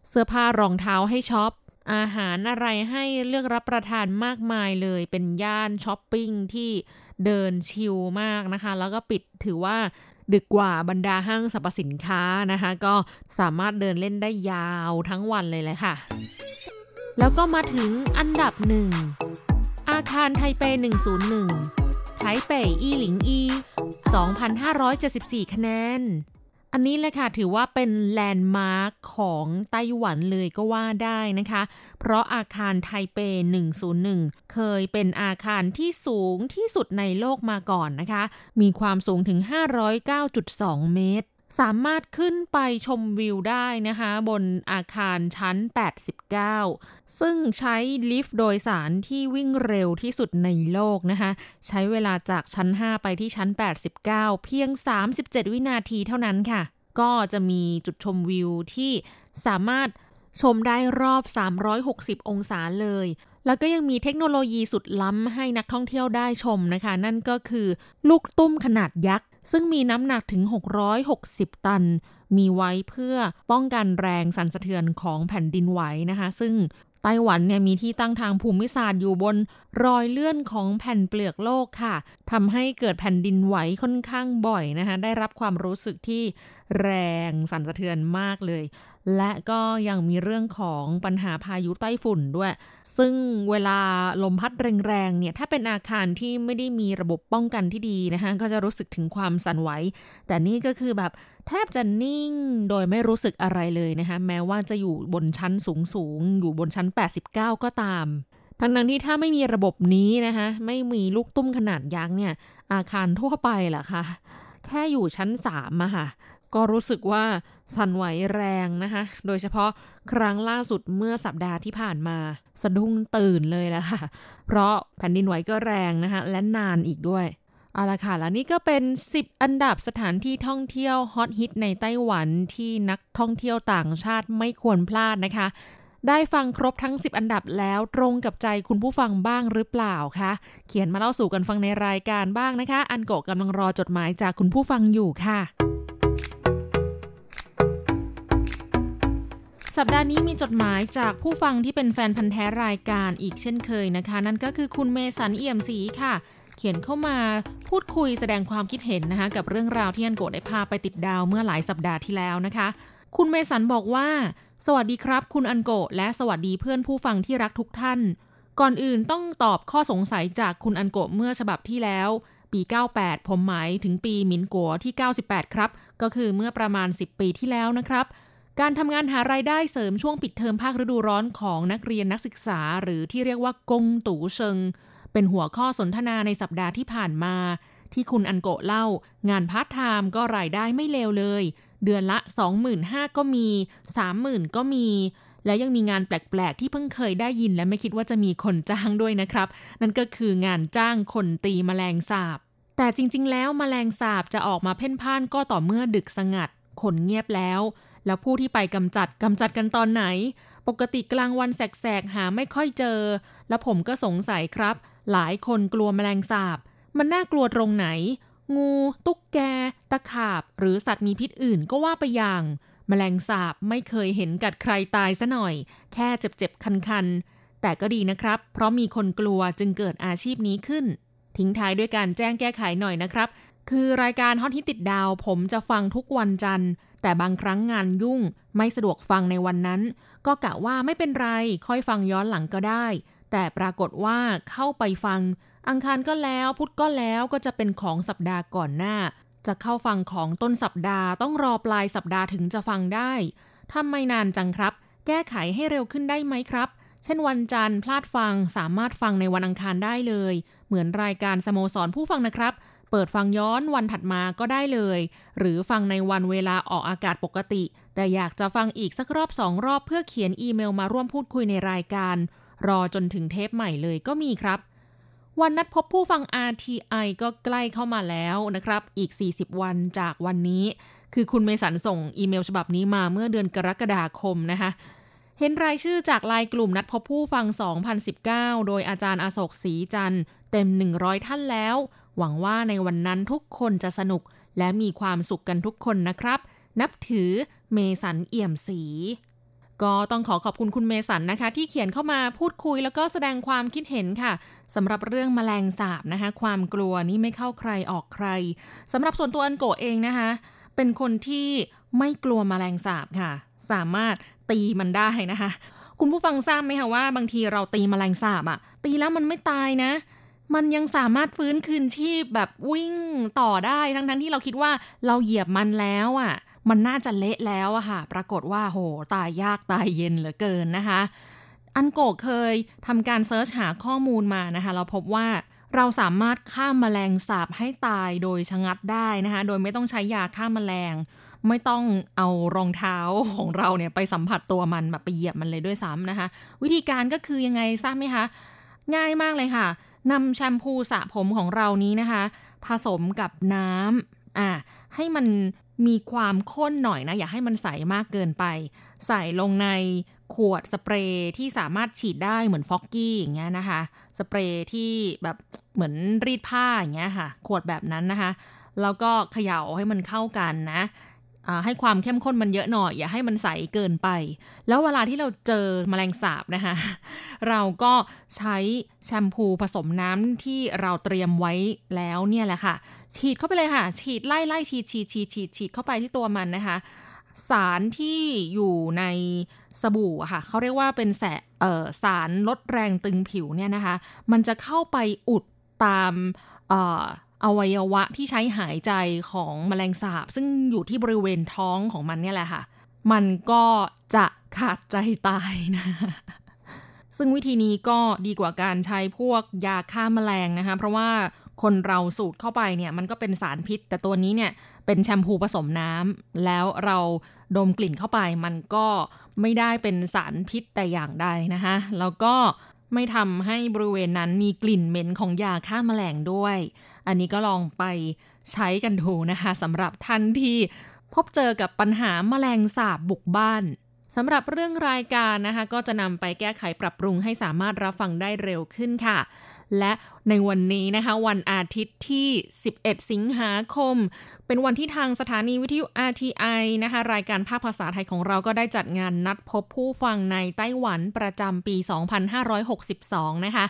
เสื้อผ้ารองเท้าให้ช็อป อาหารอะไรให้เลือกรับประทานมากมายเลย เป็นย่านช้อปปิ้งที่เดินชิลมากนะคะ แล้วก็ปิดถือว่าดึกกว่าบรรดาห้างสรรพสินค้านะคะ ก็สามารถเดินเล่นได้ยาวทั้งวันเลยแหละค่ะ แล้วก็มาถึงอันดับหนึ่ง อาคารไทเป 101 ไทเปอีหลิงอี 2,574 คะแนน อันนี้เลยค่ะถือว่าเป็นแลนด์มาร์คของไต้หวันเลยก็ว่าได้นะคะ เพราะอาคารไทเป 101 เคยเป็นอาคารที่สูงที่สุดในโลกมาก่อนนะคะ มีความสูงถึง 509.2 เมตร สามารถขึ้นไปชมวิวได้นะคะ บนอาคารชั้น 89 ซึ่งใช้ลิฟต์โดยสารที่วิ่งเร็วที่สุดในโลกนะคะ ใช้เวลาจากชั้น 5 ไปที่ชั้น 89 เพียง 37 วินาทีเท่านั้นค่ะ ก็จะมีจุดชมวิวที่สามารถชมได้รอบ 360 องศาเลย แล้วก็ยังมีเทคโนโลยีสุดล้ำให้นักท่องเที่ยวได้ชมนะคะ นั่นก็คือลูกตุ้มขนาดยักษ์ ซึ่งมีน้ำหนักถึง 660 ตัน มีไว้เพื่อป้องกันแรงสั่นสะเทือนของแผ่นดินไหวนะคะ ซึ่งไต้หวันเนี่ยมีที่ตั้งทางภูมิศาสตร์อยู่บนรอยเลื่อนของแผ่นเปลือกโลกค่ะทำให้เกิดแผ่นดินไหวค่อนข้างบ่อยนะคะ ได้รับความรู้สึกที่แรงสั่นสะเทือนมากเลย และก็ยังมีเรื่องของปัญหาพายุไต้ฝุ่นด้วย ซึ่งเวลาลมพัดแรงๆเนี่ยถ้าเป็นอาคารที่ไม่ได้มีระบบป้องกันที่ดีนะคะก็จะรู้สึกถึงความสั่นไหวแต่นี่ก็คือแบบแทบจะนิ่งโดยไม่รู้สึกอะไรเลยนะคะแม้ว่าจะอยู่บนชั้นสูงๆอยู่บนชั้น 89 ก็ตามทั้งนั้นที่ถ้าไม่มีระบบนี้นะคะไม่มีลูกตุ้มขนาดยักษ์เนี่ย อาคารทั่วไปล่ะคะแค่อยู่ชั้นสามอะค่ะ ก็รู้สึกว่าสั่นไหวแรงนะคะ โดยเฉพาะครั้งล่าสุดเมื่อสัปดาห์ที่ผ่านมา สะดุ้งตื่นเลยละค่ะ เพราะแผ่นดินไหวก็แรงนะคะ และนานอีกด้วยเอาละค่ะ แล้วนี่ก็เป็น 10 อันดับสถานที่ท่องเที่ยวฮอตฮิตในไต้หวันที่นักท่องเที่ยวต่างชาติไม่ควรพลาดนะคะ ได้ฟังครบทั้ง 10 อันดับแล้วตรงกับใจคุณผู้ฟังบ้างหรือเปล่าคะ เขียนมาเล่าสู่กันฟังในรายการบ้างนะคะ อันโกะกำลังรอจดหมายจากคุณผู้ฟังอยู่ค่ะ สัปดาห์นี้มีจดหมายจากผู้ฟังที่เป็นแฟนพันธ์แท้รายการอีกเช่นเคยนะคะ นั่นก็คือคุณเมสันเอี่ยมศรีค่ะ เขียนเข้ามาพูดคุยแสดงความคิดเห็นนะคะ กับเรื่องราวที่อันโกได้พาไปติดดาวเมื่อหลายสัปดาห์ที่แล้วนะคะ คุณเมสันบอกว่า สวัสดีครับ คุณอันโกและสวัสดีเพื่อนผู้ฟังที่รักทุกท่าน ก่อนอื่นต้องตอบข้อสงสัยจากคุณอันโกเมื่อฉบับที่แล้วปี 98 ผมหมายถึงปีหมินกัวที่ 98 ครับ ก็คือเมื่อประมาณ 10 ปีที่แล้วนะครับ การทำงานหารายได้เสริมช่วงปิดเทอมภาคฤดูร้อนของนักเรียนนักศึกษา หรือที่เรียกว่ากงตู่เชิง เป็นหัวข้อสนทนาในสัปดาห์ที่ผ่านมา ที่คุณอันโกเล่า งานพาร์ทไทม์ก็รายได้ไม่เลวเลย เดือนละ 25,000ก็มี 30,000 ก็มี และยังมีงานแปลก ๆ ที่เพิ่งเคยได้ยินและไม่คิดว่าจะมีคนจ้างด้วยนะครับ นั่นก็คืองานจ้างคนตีแมลงสาบ แต่จริง ๆ แล้วแมลงสาบจะออกมาเพ่นพ่านก็ต่อเมื่อดึกสงัด คนเงียบแล้ว แล้วผู้ที่ไปกำจัดกำจัดกันตอนไหน ปกติกลางวันแสกๆหาไม่ค่อยเจอ แล้วผมก็สงสัยครับ หลายคนกลัวแมลงสาบ มันน่ากลัวตรงไหน งู ตุ๊กแก ตะขาบ หรือสัตว์มีพิษอื่นก็ว่าไปอย่าง แมลงสาบไม่เคยเห็นกัดใครตายซะหน่อย แค่เจ็บๆคันๆ แต่ก็ดีนะครับ เพราะมีคนกลัวจึงเกิดอาชีพนี้ขึ้นทิ้งท้ายด้วยการแจ้งแก้ไขหน่อยนะครับ คือรายการฮอตฮิตติดดาว ผมจะฟังทุกวันจันทร์ แต่บางครั้งงานยุ่งไม่สะดวกฟังในวันนั้น ก็กะว่าไม่เป็นไร ค่อยฟังย้อนหลังก็ได้ แต่ปรากฏว่าเข้าไปฟัง อังคารก็แล้วพุธก็แล้วก็จะเป็นของสัปดาห์ก่อนหน้า จะเข้าฟังของต้นสัปดาห์ต้องรอปลายสัปดาห์ถึงจะฟังได้ทำไม่นานจังครับ แก้ไขให้เร็วขึ้นได้ไหมครับเช่นวันจันทร์พลาดฟังสามารถฟังในวันอังคารได้เลย เหมือนรายการสโมสรผู้ฟังนะครับ เปิดฟังย้อนวันถัดมาก็ได้เลย หรือฟังในวันเวลาออกอากาศปกติ แต่อยากจะฟังอีกสักรอบสองรอบเพื่อเขียนอีเมลมาร่วมพูดคุยในรายการ รอจนถึงเทปใหม่เลยก็มีครับ วันนัดพบผู้ฟัง RTI ก็ใกล้เข้ามาแล้วนะครับ อีก 40 วันจากวันนี้ คือคุณเมสันส่งอีเมลฉบับนี้มาเมื่อเดือนกรกฎาคมนะคะเห็นรายชื่อจากลายกลุ่มนัดพบผู้ฟัง 2019 โดยอาจารย์อโศกศรีจันทร์เต็ม 100 ท่านแล้ว หวังว่าในวันนั้นทุกคนจะสนุกและมีความสุขกันทุกคนนะครับ นับถือเมสันเอี่ยมศรีก็ต้องขอขอบคุณคุณเมสันนะคะ ที่เขียนเข้ามาพูดคุยแล้วก็แสดงความคิดเห็นค่ะสำหรับเรื่องแมลงสาบนะคะ ความกลัวนี่ไม่เข้าใครออกใครสำหรับส่วนตัวอันโกเองนะคะ เป็นคนที่ไม่กลัวแมลงสาบค่ะ สามารถตีมันได้นะคะ คุณผู้ฟังทราบไหมคะว่าบางทีเราตีแมลงสาบอะตีแล้วมันไม่ตายนะ มันยังสามารถฟื้นคืนชีพแบบวิ่งต่อได้ทั้งๆทที่เราคิดว่าเราเหยียบมันแล้วอะ่ะ มันน่าจะเละแล้วอะค่ะ ปรากฏว่าโหตายยากตายเย็นเหลือเกินนะคะ อันโกเคยทำการเซิร์ชหาข้อมูลมานะคะ เราพบว่าเราสามารถฆ่ามาแมลงสาบให้ตายโดยชะงัดได้นะคะ โดยไม่ต้องใช้ยาฆ่ามาแมลง ไม่ต้องเอารองเท้าของเราเนี่ยไปสัมผัสตัวมันแบบไปเหยียบมันเลยด้วยซ้ำนะคะ วิธีการก็คือยังไงทราบไหมคะ ง่ายมากเลยค่ะ นำแชมพูสระผมของเรานี้นะคะ ผสมกับน้ำอ่าให้มันมีความข้นหน่อยนะ อย่าให้มันใสมากเกินไป ใส่ลงในขวดสเปรย์ที่สามารถฉีดได้เหมือนฟอกกี้อย่างเงี้ยนะคะ สเปรย์ที่แบบเหมือนรีดผ้าอย่างเงี้ยค่ะ ขวดแบบนั้นนะคะ แล้วก็เขย่าให้มันเข้ากันนะ ให้ความเข้มข้นมันเยอะหน่อย อย่าให้มันใสเกินไป แล้วเวลาที่เราเจอมแมลงสาบนะคะ เราก็ใช้แชมพูผสมน้ำที่เราเตรียมไว้แล้วเนี่ยแหละค่ะ ฉีดเข้าไปเลยค่ะ ฉีดไล่ไล่ฉีดฉีดฉีดฉีดฉีดเข้าไปที่ตัวมันนะคะ สารที่อยู่ในสบู่ค่ะเขาเรียกว่าเป็นแสเออสารลดแรงตึงผิวเนี่ยนะคะ มันจะเข้าไปอุดตามเอวัยวะที่ใช้หายใจของแมลงสาบ ซึ่งอยู่ที่บริเวณท้องของมันเนี่ยแหละค่ะ มันก็จะขาดใจตายนะ ซึ่งวิธีนี้ก็ดีกว่าการใช้พวกยาฆ่าแมลงนะคะ เพราะว่าคนเราสูดเข้าไปเนี่ยมันก็เป็นสารพิษ แต่ตัวนี้เนี่ยเป็นแชมพูผสมน้ำแล้วเราดมกลิ่นเข้าไป มันก็ไม่ได้เป็นสารพิษแต่อย่างใดนะคะแล้วก็ ไม่ทำให้บริเวณนั้นมีกลิ่นเหม็นของยาฆ่าแมลงด้วย อันนี้ก็ลองไปใช้กันดูนะคะสำหรับท่านที่พบเจอกับปัญหาแมลงสาบบุกบ้าน สำหรับเรื่องรายการนะคะ ก็จะนำไปแก้ไขปรับปรุงให้สามารถรับฟังได้เร็วขึ้นค่ะ และในวันนี้นะคะ วันอาทิตย์ที่ 11 สิงหาคม เป็นวันที่ทางสถานีวิทยุ RTI นะคะ รายการภาคภาษาไทยของเราก็ได้จัดงานนัดพบผู้ฟังในไต้หวันประจำปี 2562 นะคะ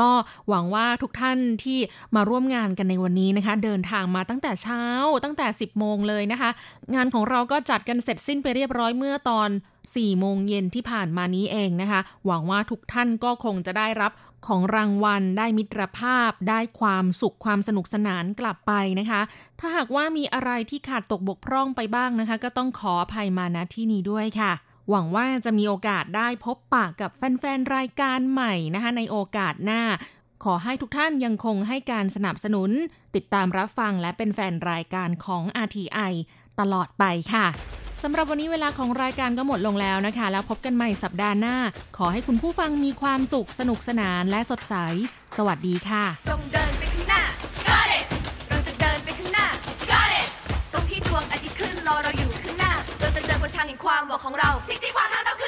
ก็หวังว่าทุกท่านที่มาร่วมงานกันในวันนี้นะคะ เดินทางมาตั้งแต่เช้าตั้งแต่ 10 โมงเลยนะคะ งานของเราก็จัดกันเสร็จสิ้นไปเรียบร้อยเมื่อตอน4โมงเย็นที่ผ่านมานี้เองนะคะ หวังว่าทุกท่านก็คงจะได้รับของรางวัล ได้มิตรภาพ ได้ความสุขความสนุกสนานกลับไปนะคะ ถ้าหากว่ามีอะไรที่ขาดตกบกพร่องไปบ้างนะคะ ก็ต้องขออภัยมาณที่นี้ด้วยค่ะ หวังว่าจะมีโอกาสได้พบปากกับแฟนๆ รายการใหม่นะคะในโอกาสหน้า ขอให้ทุกท่านยังคงให้การสนับสนุน ติดตามรับฟังและเป็นแฟนรายการของ RTI ตลอดไปค่ะสำหรับวันนี้เวลาของรายการก็หมดลงแล้วนะคะ แล้วพบกันใหม่สัปดาห์หน้า ขอให้คุณผู้ฟังมีความสุขสนุกสนานและสดใส สวัสดีค่ะ จงเดินไปข้างหน้า ความหวังของเราสิ่งที่ควางทางเราคือ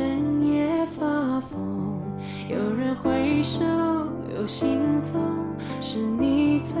深夜发疯。有人挥手，有行踪，是你在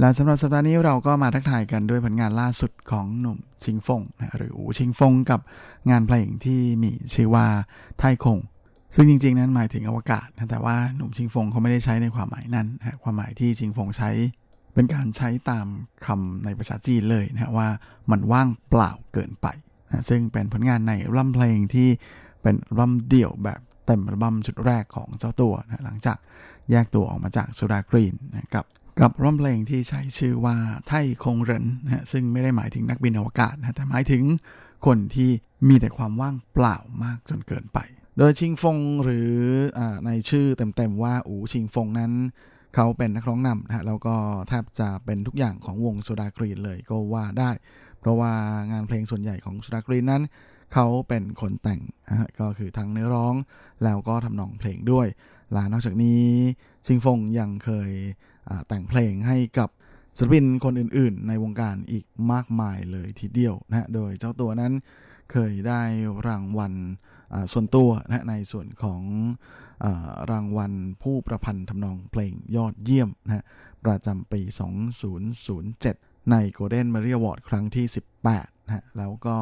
และสำหรับสัปดาห์นี้เราก็มาทักทายกันด้วยผลงานล่าสุดของหนุ่มชิงฟงนะหรืออูชิงฟงกับงานเพลงที่มีชื่อว่าไทคง ซึ่งจริง ๆ นั้นหมายถึงอวกาศนะแต่ว่าหนุ่มชิงฟงเขาไม่ได้ใช้ในความหมายนั้นนะความหมายที่ชิงฟงใช้เป็นการใช้ตามคำในภาษาจีนเลยนะว่ามันว่างเปล่าเกินไปนะซึ่งเป็นผลงานในอัมเพลงที่เป็นอัมเดี่ยวแบบเต็มอัลบั้มชุดแรกของเจ้าตัวนะหลังจากแยกตัวออกมาจากสุดากรีนนะครับ กับร้องเพลงที่ใช้ชื่อว่าไทคงเหรินนะซึ่งไม่ได้หมายถึงนักบินอวกาศนะแต่หมายถึงคนที่มีแต่ความว่างเปล่ามากจนเกินไป โดยชิงฟงหรืออในชื่อเต็มๆว่าอูชิงฟงนั้น เขาเป็นนักร้องนำนะแล้วก็แทบจะเป็นทุกอย่างของวงโซดากรีนเลยก็ว่าได้ เพราะว่างานเพลงส่วนใหญ่ของโซดากรีนนั้น เขาเป็นคนแต่งนะก็คือทั้งเนื้อร้องแล้วก็ทำนองเพลงด้วยและนอกจากนี้ชิงฟงยังเคย แต่งเพลงให้กับศิลปินคนอื่นๆ ในวงการอีกมากมายเลยทีเดียวนะโดยเจ้าตัวนั้นเคยได้รางวัลส่วนตัวนะในส่วนของอรางวัลผู้ประพันธ์ทำนองเพลงยอดเยี่ยมนะประจำปี 2007 ใน Golden Maria Award ครั้งที่ 18นะแล้วก็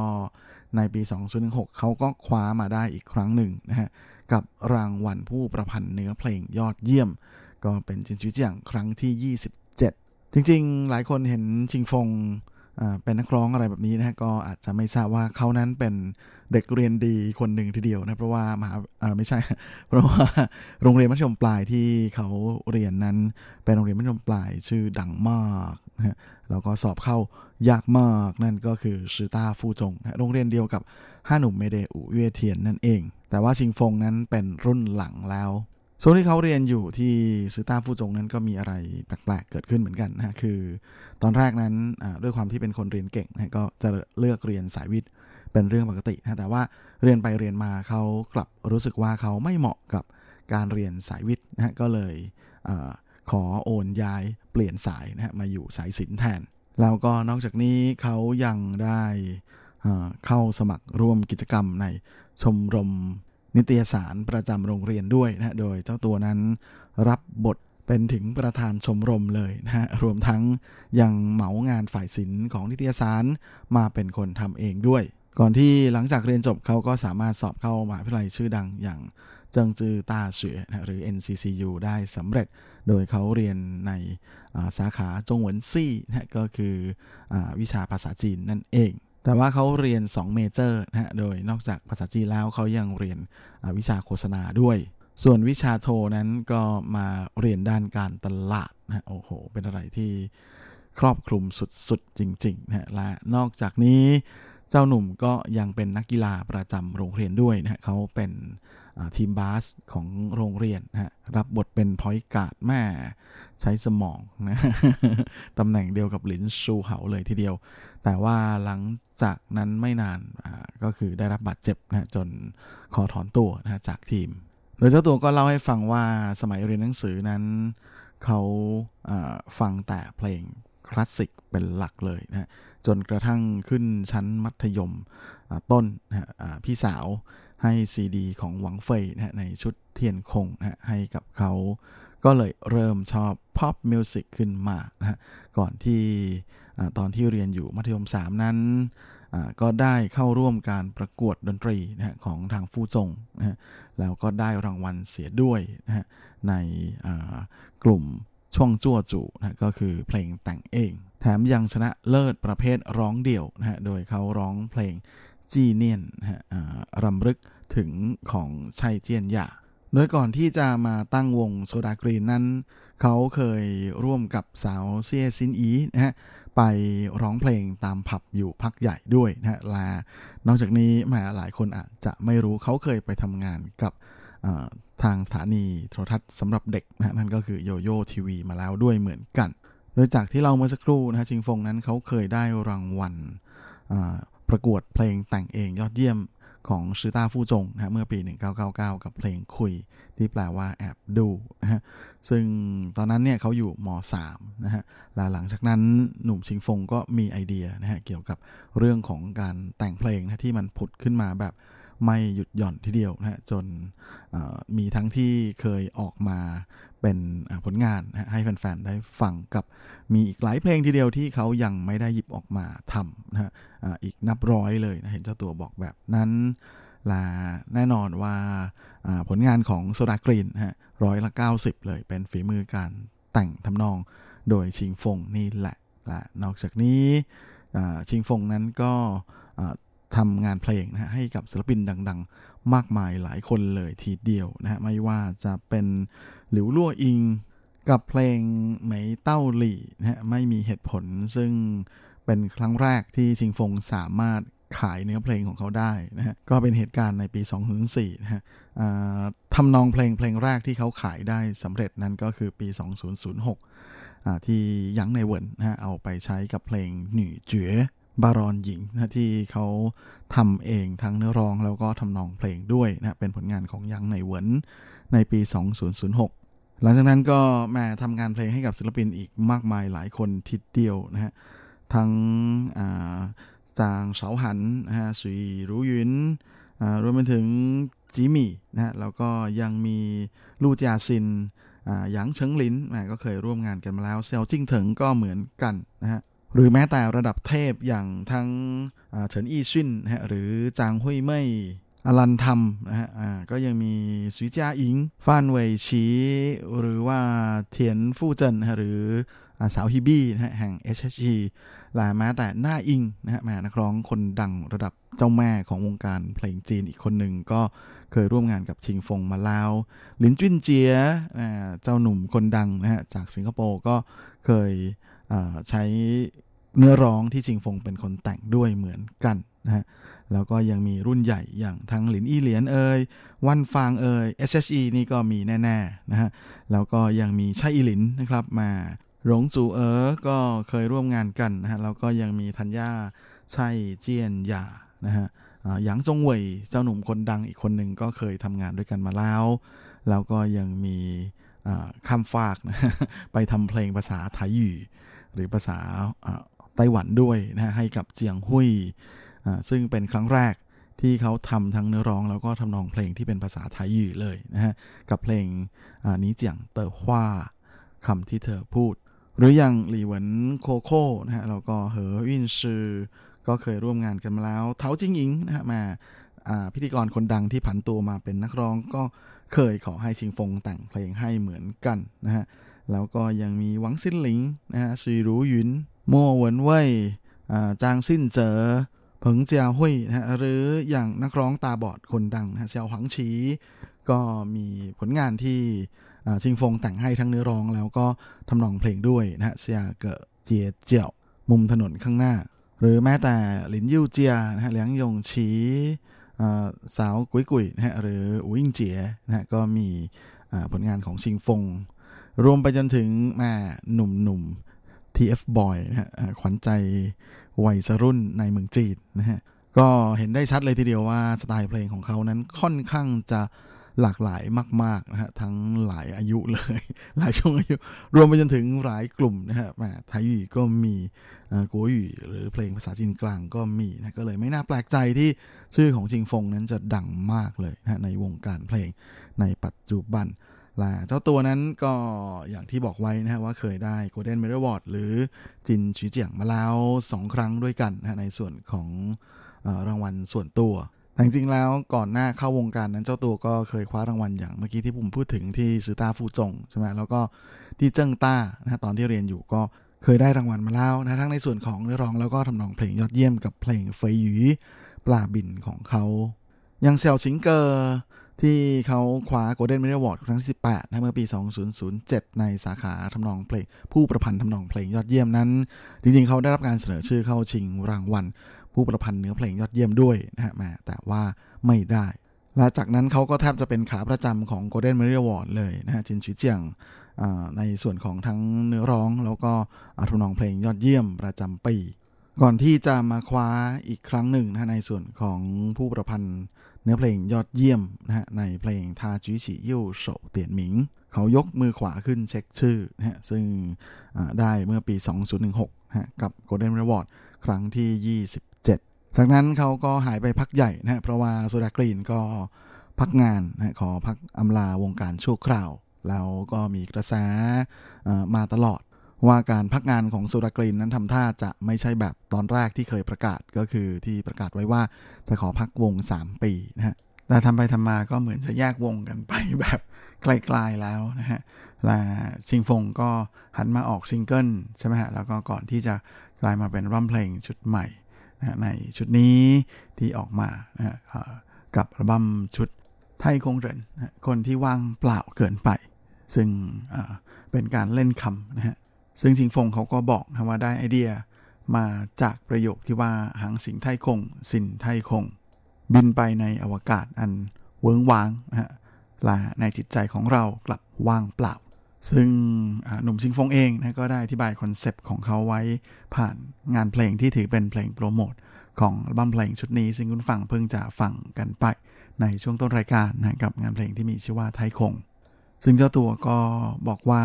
ในปี 2016เขาก็คว้ามาได้อีกครั้งหนึ่งนะฮะกับรางวัลผู้ประพันธ์เนื้อเพลงยอดเยี่ยม ก็เป็นจินชีวิตอย่างครั้งที่ 27 จริงๆ หลายคนเห็นชิงฟงเป็นนักร้องอะไรแบบนี้นะฮะก็อาจจะไม่ทราบว่าเขานั้นเป็นเด็กเรียนดีคนหนึ่งทีเดียวนะเพราะว่ามหาไม่ใช่ เพราะว่าโรงเรียนมัธยมปลายที่เขาเรียนนั้น เป็นโรงเรียนมัธยมปลายชื่อดังมากนะฮะแล้วก็สอบเข้ายากมากนั่นก็คือซือต้าฟู่จงนะโรงเรียนเดียวกับห้าหนุ่มเมเดอุเวเทียนนั่นเอง แต่ว่าชิงฟงนั้นเป็นรุ่นหลังแล้ว ช่วงที่เขาเรียนอยู่ที่ซือต้าฟู่จงนั้นก็มีอะไรแปลกๆเกิดขึ้นเหมือนกันนะคือตอนแรกนั้นด้วยความที่เป็นคนเรียนเก่งนะก็จะเลือกเรียนสายวิทย์เป็นเรื่องปกตินะแต่ว่าเรียนไปเรียนมาเขากลับรู้สึกว่าเขาไม่เหมาะกับการเรียนสายวิทย์นะก็เลยอขอโอนย้ายเปลี่ยนสายนะมาอยู่สายศิลป์แทน แล้วก็นอกจากนี้เขายังได้เข้าสมัครร่วมกิจกรรมในชมรม นิตยสารประจำโรงเรียนด้วยนะโดยเจ้าตัวนั้นรับบทเป็นถึงประธานชมรมเลยนะฮะ รวมทั้งยังเหมางานฝ่ายศิลป์ของนิตยสารมาเป็นคนทำเองด้วย ก่อนที่หลังจากเรียนจบเขาก็สามารถสอบเข้ามหาวิทยาลัยชื่อดังอย่างเจิงจือต้าเฉวยนะหรือ NCCU ได้สำเร็จ โดยเขาเรียนในสาขาจงหวนซี่นะก็คืออวิชาภาษาจีนนั่นเอง แต่ว่าเขาเรียน 2 เมเจอร์นะฮะ โดยนอกจากภาษาจีนแล้วเขายังเรียนวิชาโฆษณาด้วย ส่วนวิชาโทนั้นก็มาเรียนด้านการตลาดนะโอ้โห เป็นอะไรที่ครอบคลุมสุดๆ จริงๆนะและนอกจากนี้เจ้าหนุ่มก็ยังเป็นนักกีฬาประจำโรงเรียนด้วยนะฮะเขาเป็น ทีมบาสของโรงเรียนนะฮะรับบทเป็นพอยการ์ดแม่ใช้สมองนะตำแหน่งเดียวกับหลินชูเหาเลยทีเดียว แต่ว่าหลังจากนั้นไม่นานก็คือได้รับบาดเจ็บนะจนขอถอนตัวนะจากทีม โดยเจ้าตัวก็เล่าให้ฟังว่าสมัยเรียนหนังสือนั้นเขาฟังแต่เพลง คลาสสิกเป็นหลักเลยนะจนกระทั่งขึ้นชั้นมัธยมต้นนะพี่สาวให้ซีดีของหวังเฟยนะในชุด天空นะให้กับเขาก็เลยเริ่มชอบ pop music ขึ้นมานะก่อนที่ตอนที่เรียนอยู่มัธยม 3 นั้นก็ได้เข้าร่วมการประกวดดนตรีนะของทางฟู่จงนะแล้วก็ได้รางวัลเสียด้วยนะในกลุ่ม ช่วงจั่วจูนะก็คือเพลงแต่งเอง แถมยังชนะเลิศประเภทร้องเดี่ยวนะฮะโดยเขาร้องเพลงจีเนียนนะฮะรำลึกถึงของชัยเจียนหย่าโดยก่อนที่จะมาตั้งวงโซดากรีนนั้น เขาเคยร่วมกับสาวเซียซินอีนะฮะไปร้องเพลงตามผับอยู่พักใหญ่ด้วยนะฮะและนอกจากนี้มาหลายคนอาจจะไม่รู้เขาเคยไปทำงานกับ ทางสถานีโทรทัศน์สำหรับเด็กนะนั่นก็คือโยโย่ทีวีมาแล้วด้วยเหมือนกัน โดยจากที่เราเมื่อสักครู่นะฮะชิงฟงนั้นเขาเคยได้รางวัลประกวดเพลงแต่งเองยอดเยี่ยมของชื่อต้าฟู่จงนะเมื่อปี 1999 กับเพลงคุยที่แปลว่าแอบดูนะฮะซึ่งตอนนั้นเนี่ยเขาอยู่ม .3 นะฮะแล้วหลังจากนั้นหนุ่มชิงฟงก็มีไอเดียนะฮะเกี่ยวกับเรื่องของการแต่งเพลงนะที่มันผุดขึ้นมาแบบ ไม่หยุดหย่อนทีเดียวนะฮะจนมีทั้งที่เคยออกมาเป็นผลงานนะให้แฟนๆ ได้ฟังกับมีอีกหลายเพลงทีเดียวที่เขายังไม่ได้หยิบออกมาทำนะฮะอีกนับร้อยเลยนะเห็นเจ้าตัวบอกแบบนั้นลาแน่นอนว่าผลงานของโซดากรีนฮะร้อยละ 90 เลยเป็นฝีมือการแต่งทำนองโดยชิงฟงนี่แหละและนอกจากนี้ชิงฟงนั้นก็ ทำงานเพลงนะฮะให้กับศิลปินดัง ๆ มากมายหลายคนเลยทีเดียวนะฮะไม่ว่าจะเป็นหลิวลั่วอิงกับเพลงเหมยเต้าหลี่นะฮะไม่มีเหตุผลซึ่งเป็นครั้งแรกที่ชิงฟงสามารถขายเนื้อเพลงของเขาได้นะฮะก็เป็นเหตุการณ์ในปี 2004นะฮะทำนองเพลงเพลงแรกที่เขาขายได้สำเร็จนั้นก็คือปี 2006ที่ยังในเวินนะฮะเอาไปใช้กับเพลงหน่เจ๋อ บารอนหญิงนะที่เขาทำเองทั้งเนื้อร้องแล้วก็ทำนองเพลงด้วยนะเป็นผลงานของยังในเหวินในปี 2006 หลังจากนั้นก็มาทำงานเพลงให้กับศิลปินอีกมากมายหลายคนทิดเดียวนะฮะทั้งจางเสาหันนะฮะสุยรู้ยุนรวมไปถึงจีมี่นะฮะแล้วก็ยังมีลู่จาซินหยางเฉิงลินก็เคยร่วมงานกันมาแล้วเซียวจิ้งเถิงก็เหมือนกันนะฮะ หรือแม้แต่ระดับเทพอย่างทั้งเฉินอี้ชินนะฮะหรือจางหุยเม่ยอลันทำนะฮะก็ยังมีสุยจ้าอิงฟานเวยชีหรือว่าเทียนฟู่เจินหรือสาวฮิบี้นะฮะแห่ง HHE และแม้แต่หน้าอิงนะฮะแม่นักร้องคนดังระดับเจ้าแม่ของวงการเพลงจีนอีกคนหนึ่งก็เคยร่วมงานกับชิงฟงมาแล้วลินจุนเจียเจ้าหนุ่มคนดังนะฮะจากสิงคโปร์ก็เคย ใช้เนื้อร้องที่ชิงฟงเป็นคนแต่งด้วยเหมือนกันนะฮะแล้วก็ยังมีรุ่นใหญ่อย่างทั้งหลินอี้เหลียนเอ่ยวันฟางเอ่ย SHE นี่ก็มีแน่ๆนะฮะแล้วก็ยังมีชัยอีหลินนะครับมาหลงจูเอ๋อก็เคยร่วมงานกันนะฮะแล้วก็ยังมีธัญญาชัยเจียนหยานะฮะหยางจงเว่ยเจ้าหนุ่มคนดังอีกคนหนึ่งก็เคยทำงานด้วยกันมาแล้ว แล้วก็ยังมีข้ามฟากนะไปทำเพลงภาษาไทยอยู่ หรือภาษาไต้หวันด้วยนะให้กับเจียงหุยซึ่งเป็นครั้งแรกที่เขาทำทั้งเนื้อร้องแล้วก็ทำนองเพลงที่เป็นภาษาไทยอยู่เลยนะฮะกับเพลงนี้เจียงเต๋อฮว่าคำที่เธอพูด หรืออย่างหลี่หวนโคโค่นะฮะแล้วก็เหอวินซือก็เคยร่วมงานกันมาแล้ว เท้าจิงอิงนะฮะมาพิธีกรคนดังที่ผันตัวมาเป็นนักร้องก็เคยขอให้ชิงฟงแต่งเพลงให้เหมือนกันนะฮะ แล้วก็ยังมีหวังซินหลิงนะฮะซีรูหยุนมัวเหวินเว่ยจางซินเจอเผิงเจียหุยนะฮะหรืออย่างนักร้องตาบอดคนดังนะฮะเซียวหวังชีก็มีผลงานที่ชิงฟงแต่งให้ทั้งเนื้อร้อง แล้วก็ทำนองเพลงด้วยนะฮะเซียเกะเจียเจียวมุมถนนข้างหน้า หรือแม้แต่หลินยูเจียนะฮะเหลียงยงชีสาวกุยกุยนะฮะหรือวิ่งเจียนะฮะก็มีผลงานของชิงฟง รวมไปจนถึงแม่หนุ่มๆ TF Boy นะฮะขวัญใจวัยรุ่นในเมืองจีนนะฮะก็เห็นได้ชัดเลยทีเดียวว่าสไตล์เพลงของเขานั้นค่อนข้างจะหลากหลายมากๆนะฮะทั้งหลายอายุเลย หลายช่วงอายุ รวมไปจนถึงหลายกลุ่มนะฮะแม่ไทยหยีก็มีกัวหยีหรือเพลงภาษาจีนกลางก็มีนะก็เลยไม่น่าแปลกใจที่ชื่อของชิงฟงนั้นจะดังมากเลยนะในวงการเพลงในปัจจุบัน และเจ้าตัวนั้นก็อย่างที่บอกไว้นะฮะว่าเคยได้ Golden Medal Award หรือ金曲獎มาแล้ว2ครั้งด้วยกันนะในส่วนของรางวัลส่วนตัวแต่จริงๆแล้วก่อนหน้าเข้าวงการนั้นเจ้าตัวก็เคยคว้ารางวัลอย่างเมื่อกี้ที่ผมพูดถึงที่ซือต้าฟู่จงใช่ไหมแล้วก็ที่เจิ้งต้านะตอนที่เรียนอยู่ก็เคยได้รางวัลมาแล้วนะทั้งในส่วนของเนื้อร้องแล้วก็ทำนองเพลงยอดเยี่ยมกับเพลง飛魚ปลาบินของเขาอย่าง小情歌 ที่เขาคว้า Golden Melody Award ครั้งที่ 18นะเมื่อปี 2007 ในสาขาทำนองเพลง ผู้ประพันธ์ทำนองเพลงยอดเยี่ยมนั้น จริงๆ เขาได้รับการเสนอชื่อเข้าชิงรางวัล ผู้ประพันธ์เนื้อเพลงยอดเยี่ยมด้วยนะฮะมแต่ว่าไม่ได้ และจากนั้นเขาก็แทบจะเป็นขาประจำของ Golden Merit Award เลยนะฮะจินชิเจียงในส่วนของทั้งเนื้อร้อง แล้วก็ทำนองเพลงยอดเยี่ยมประจำปี ก่อนที่จะมาคว้าอีกครั้งหนึ่งนะในส่วนของผู้ประพันธ์ เนื้อเพลงยอดเยี่ยมนะฮะในเพลงทาจีฉียิ่วโฉเตียนหมิง เขายกมือขวาขึ้นเช็คชื่อนะฮะซึ่งได้เมื่อปี 2016นะฮะกับ Golden Award ครั้งที่ 27 จากนั้นเขาก็หายไปพักใหญ่นะฮะเพราะว่าโซดากรีนก็พักงานนะขอพักอำลาวงการชั่วคราว แล้วก็มีกระแสมาตลอด ว่าการพักงานของสุรกรีนนั้นทำท่าจะไม่ใช่แบบตอนแรกที่เคยประกาศก็คือที่ประกาศไว้ว่าจะขอพักวง 3 ปีนะฮะแต่ทำไปทำมาก็เหมือนจะแยกวงกันไปแบบไกลๆแล้วนะฮะและชิงฟงก็หันมาออกซิงเกิลใช่ไหมฮะแล้วก็ก่อนที่จะกลายมาเป็นอัลบั้มเพลงชุดใหม่นะในชุดนี้ที่ออกมานะกับอัลบั้มชุดไทยคงเรินคนที่ว่างเปล่าเกินไป ซึ่งเป็นการเล่นคำนะฮะ ซึ่งชิงฟงเขาก็บอกนะว่าได้ไอเดียมาจากประโยคที่ว่า航行太空 心太空 บินไปในอวกาศอันเวิงว้างนะฮะและในจิตใจของเรากลับว่างเปล่า ซึ่งหนุ่มชิงฟงเองนะก็ได้อธิบายคอนเซปต์ของเขาไว้ผ่านงานเพลงที่ถือเป็นเพลงโปรโมทของอัลบั้มเพลงชุดนี้ ซึ่งคุณฟังเพิ่งจะฟังกันไปในช่วงต้นรายการนะกับงานเพลงที่มีชื่อว่า 太空 ซึ่งเจ้าตัวก็บอกว่า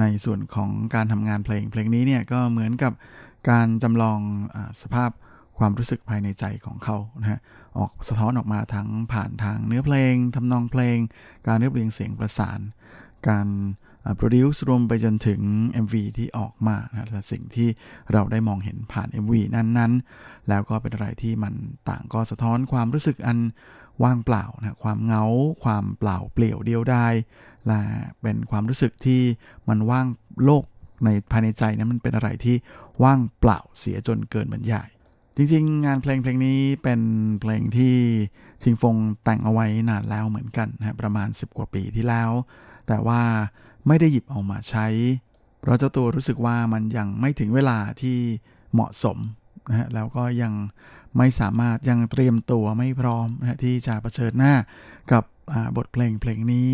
ในส่วนของการทำงานเพลง เพลงนี้เนี่ยก็เหมือนกับการจำลองอสภาพความรู้สึกภายในใจของเขานะฮะออกสะท้อนออกมาทั้งผ่านทางเนื้อเพลงทำนองเพลง การเรียบเรียงเสียงประสาน การ โปรดิวซ์รวมไปจนถึง MV ที่ออกมานะและสิ่งที่เราได้มองเห็นผ่าน MV นั้นๆ แล้วก็เป็นอะไรที่มันต่างก็สะท้อนความรู้สึกอันว่างเปล่านะความเงา ความเปล่าเปลี่ยวเดียวดายและเป็นความรู้สึกที่มันว่างโลกในภายในใจนะมันเป็นอะไรที่ว่างเปล่าเสียจนเกินบรรยายจริงๆ งานเพลงเพลงนี้เป็นเพลงที่ชิงฟงแต่งเอาไว้นานแล้วเหมือนกันนะประมาณ 10 กว่าปีที่แล้ว แต่ว่า ไม่ได้หยิบเอามาใช้ เพราะเจ้าตัวรู้สึกว่ามันยังไม่ถึงเวลาที่เหมาะสมนะฮะแล้วก็ยังไม่สามารถยังเตรียมตัวไม่พร้อมนะที่จะะเผชิญหน้ากับบทเพลงเพลงนี้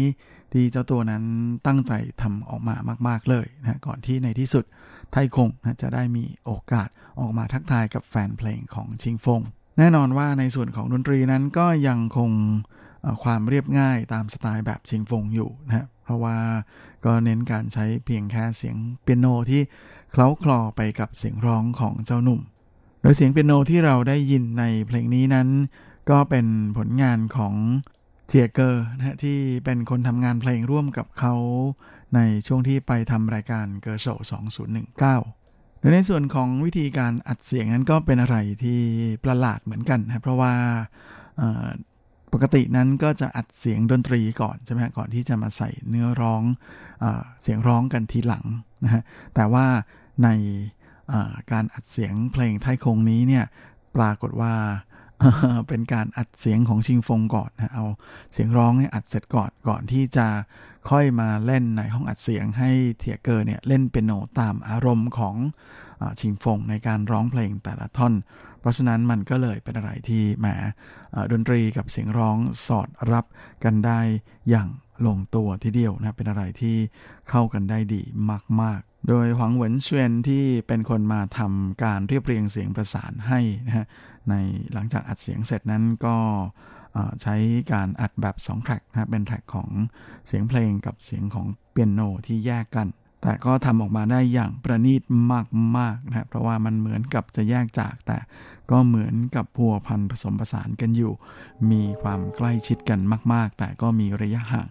ที่เจ้าตัวนั้นตั้งใจทำออกมามาก ๆเลยนะก่อนที่ในที่สุดไทคงนะจะได้มีโอกาสออกมาทักทายกับแฟนเพลงของชิงฟง แน่นอนว่าในส่วนของดนตรีนั้นก็ยังคงความเรียบง่ายตามสไตล์แบบชิงฟงอยู่นะ เพราะว่าก็เน้นการใช้เพียงแค่เสียงเปียโนที่เคล้าคลอไปกับเสียงร้องของเจ้าหนุ่ม โดยเสียงเปียโนที่เราได้ยินในเพลงนี้นั้น ก็เป็นผลงานของเทียเกอร์นะที่เป็นคนทำงานเพลงร่วมกับเขา ในช่วงที่ไปทำรายการเกอร์โช2019โดยในส่วนของวิธีการอัดเสียงนั้นก็เป็นอะไรที่ประหลาดเหมือนกันนะเพราะว่า ปกตินั้นก็จะอัดเสียงดนตรีก่อนใช่ไหมก่อนที่จะมาใส่เนื้อร้องเอเสียงร้องกันทีหลังนะฮะแต่ว่าในการอัดเสียงเพลงไทยคงนี้เนี่ยปรากฏว่า เป็นการอัดเสียงของชิงฟงก่อนนะเอาเสียงร้องเนี่ยอัดเสร็จก่อนก่อนที่จะค่อยมาเล่นในห้องอัดเสียงให้เทียเกอร์เนี่ยเล่นเปียโนตามอารมณ์ของอชิงฟงในการร้องเพลงแต่ละท่อน เพราะฉะนั้นมันก็เลยเป็นอะไรที่แหมดนตรีกับเสียงร้องสอดรับกันได้อย่างลงตัวทีเดียวนะเป็นอะไรที่เข้ากันได้ดีมากๆ โดยหวังเหวินเชวนที่เป็นคนมาทำการเรียบเรียงเสียงประสานให้นะฮะในหลังจากอัดเสียงเสร็จนั้นก็ใช้การอัดแบบ2แทร็กนะเป็นแทร็กของเสียงเพลงกับเสียงของเปียโนที่แยกกัน แต่ก็ทำออกมาได้อย่างประณีตมากๆนะเพราะว่ามันเหมือนกับจะแยกจาก แต่ก็เหมือนกับพัวพันผสมผสานกันอยู่ มีความใกล้ชิดกันมาก ๆ แต่ก็มีระยะห่าง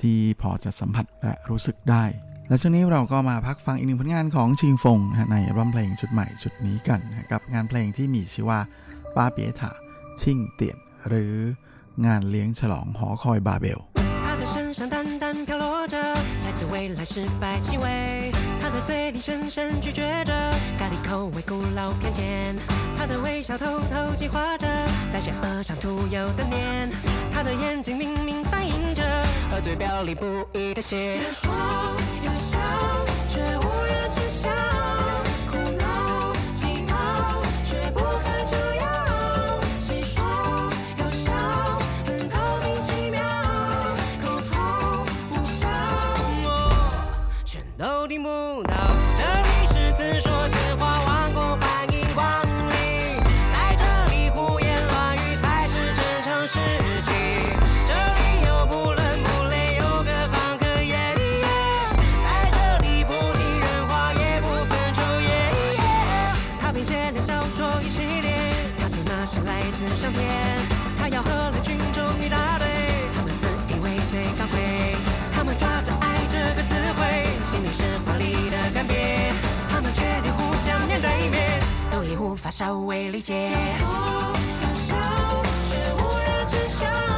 ที่พอจะสัมผัสและรู้สึกได้ และช่วงนี้เราก็มาพักฟังอีกหนึ่งผลงานของชิงฟงในอัลบั้มเพลงชุดใหม่ชุดนี้กันกับงานเพลงที่มีชื่อว่าป้าเปียถาชิงเตียนหรืองานเลี้ยงฉลองหอคอยบาเบล 上淡淡飘落着来自未来失败气味，他的嘴里深深咀嚼着咖喱口味古老偏见，他的微笑偷偷计划着在邪恶上涂油的脸，他的眼睛明明反映着和嘴表里不一的血。有说有笑，却无人知晓。都听不到，这里是自说自话，王国欢迎光临。在这里胡言乱语才是正常事情。这里有不伦不类，有各行各业。在这里不听人话，也不分昼夜。他编写的小说一系列，他说那是来自上天。他要和那群中立大。发稍未理解，要说要笑却无人知晓。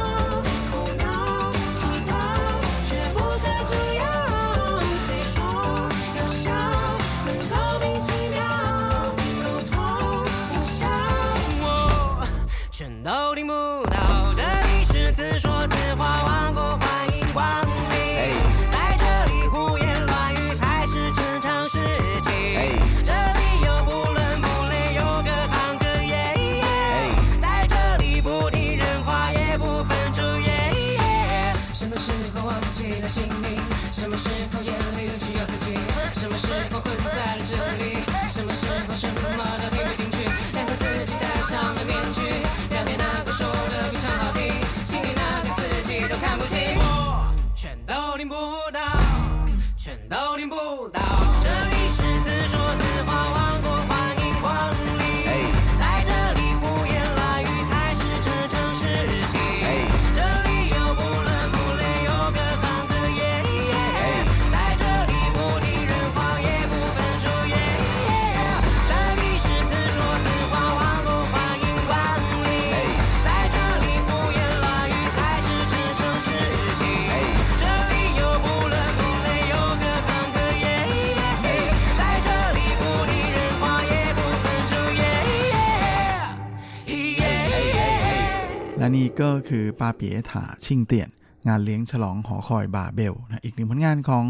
นี่ก็คือปาเปียถาชิงเตียน งานเลี้ยงฉลองหอคอยบาเบลนะอีกหนึ่งผลงานของ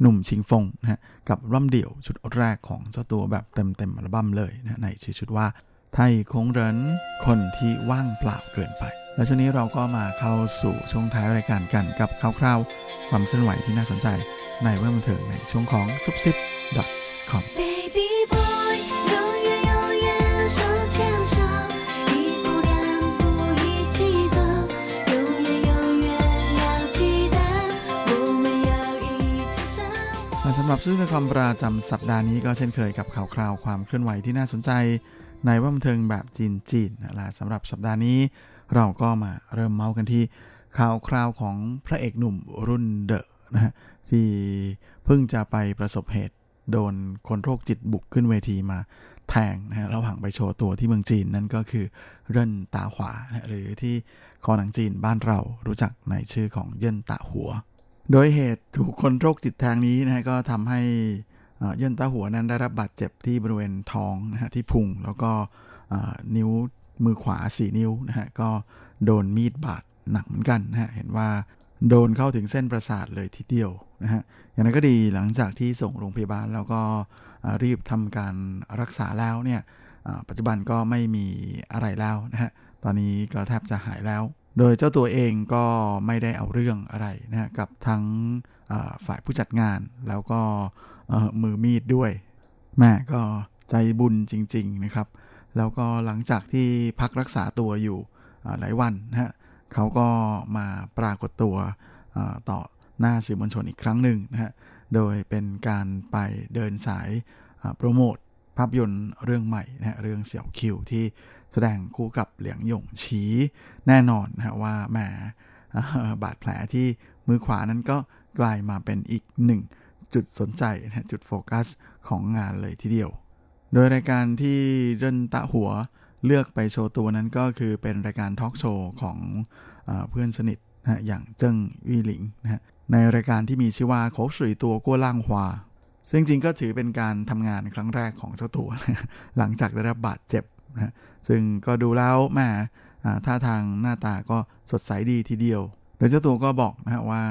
หนุ่มชิงฟงนะกับร่ำเดี่ยวชุดแรกของเจ้าตัวแบบเต็มเต็มอัลบั้มเลยนะในชื่อชุดว่า ไทยคงเรินคนที่ว่างเปล่าเกินไป และช่วงนี้เราก็มาเข้าสู่ช่วงท้ายรายการกันกับคร่าวๆความเคลื่อนไหวที่น่าสนใจในเรื่องบันเทิงในช่วงของซุปซิป .com ำหรับชื่อคำประจำสัปดาห์นี้ก็เช่นเคยกับข่าวคราวความเคลื่อนไหวที่น่าสนใจ ในว่าบันเทิงแบบจีนจีนนะและสำหรับสัปดาห์นี้ เราก็มาเริ่มเมาส์กันที่ข่าวคราวของพระเอกหนุ่มรุ่นเดอะนะฮะที่เพิ่งจะไปประสบเหตุโดนคนโรคจิตบุกขึ้นเวทีมาแทงนะฮะระหว่างไปโชว์ตัวที่เมืองจีนนั่นก็คือเร่นตาขวานะหรือที่คอหนังจีนบ้านเรารู้จักในชื่อของเยินตาหัว โดยเหตุถูกคนโรคจิตแทงนี้นะฮะก็ทำให้เอ่อเยินตาหัวนั้นได้รับบาดเจ็บที่บริเวณท้องนะฮะที่พุงแล้วก็นิ้วมือขวา 4 นิ้วนะฮะก็โดนมีดบาดหนักเหมือนกันนะฮะเห็นว่าโดนเข้าถึงเส้นประสาทเลยทีเดียวนะฮะอย่างนั้นก็ดีหลังจากที่ส่งโรงพยาบาลแล้วก็รีบทำการรักษาแล้วเนี่ยปัจจุบันก็ไม่มีอะไรแล้วนะฮะตอนนี้ก็แทบจะหายแล้ว โดยเจ้าตัวเองก็ไม่ได้เอาเรื่องอะไรนะกับทั้งฝ่ายผู้จัดงานแล้วก็มือมีดด้วย แม่ก็ใจบุญจริง ๆนะครับ แล้วก็หลังจากที่พักรักษาตัวอยู่หลายวันนะฮะเขาก็มาปรากฏตัวต่อหน้าสื่อมวลชนอีกครั้งหนึ่งนะฮะโดยเป็นการไปเดินสายโปรโมท ภาพยนตร์เรื่องใหม่นะเรื่องเสี่ยวคิวที่แสดงคู่กับเหลียงหยงฉีแน่นอนนะว่าแหมบาดแผลที่มือขวานั้นก็กลายมาเป็นอีกหนึ่งจุดสนใจนะจุดโฟกัสของงานเลยทีเดียว โดยรายการที่เรินตะหัวเลือกไปโชว์ตัวนั้นก็คือเป็นรายการทอล์กโชว์ของเอเพื่อนสนิทนะอย่างเจิ้งวี่หลิงนะในรายการที่มีชื่อว่าโคสุยตัวกัวล่างฮวา ซึ่งจริงก็ถือเป็นการทำงานครั้งแรกของเจ้าตัว หลังจากได้รับบาดเจ็บนะซึ่งก็ดูแล้วแม่ท่าทางหน้าตาก็สดใสดีทีเดียว โดยเจ้าตัวก็บอกนะว่า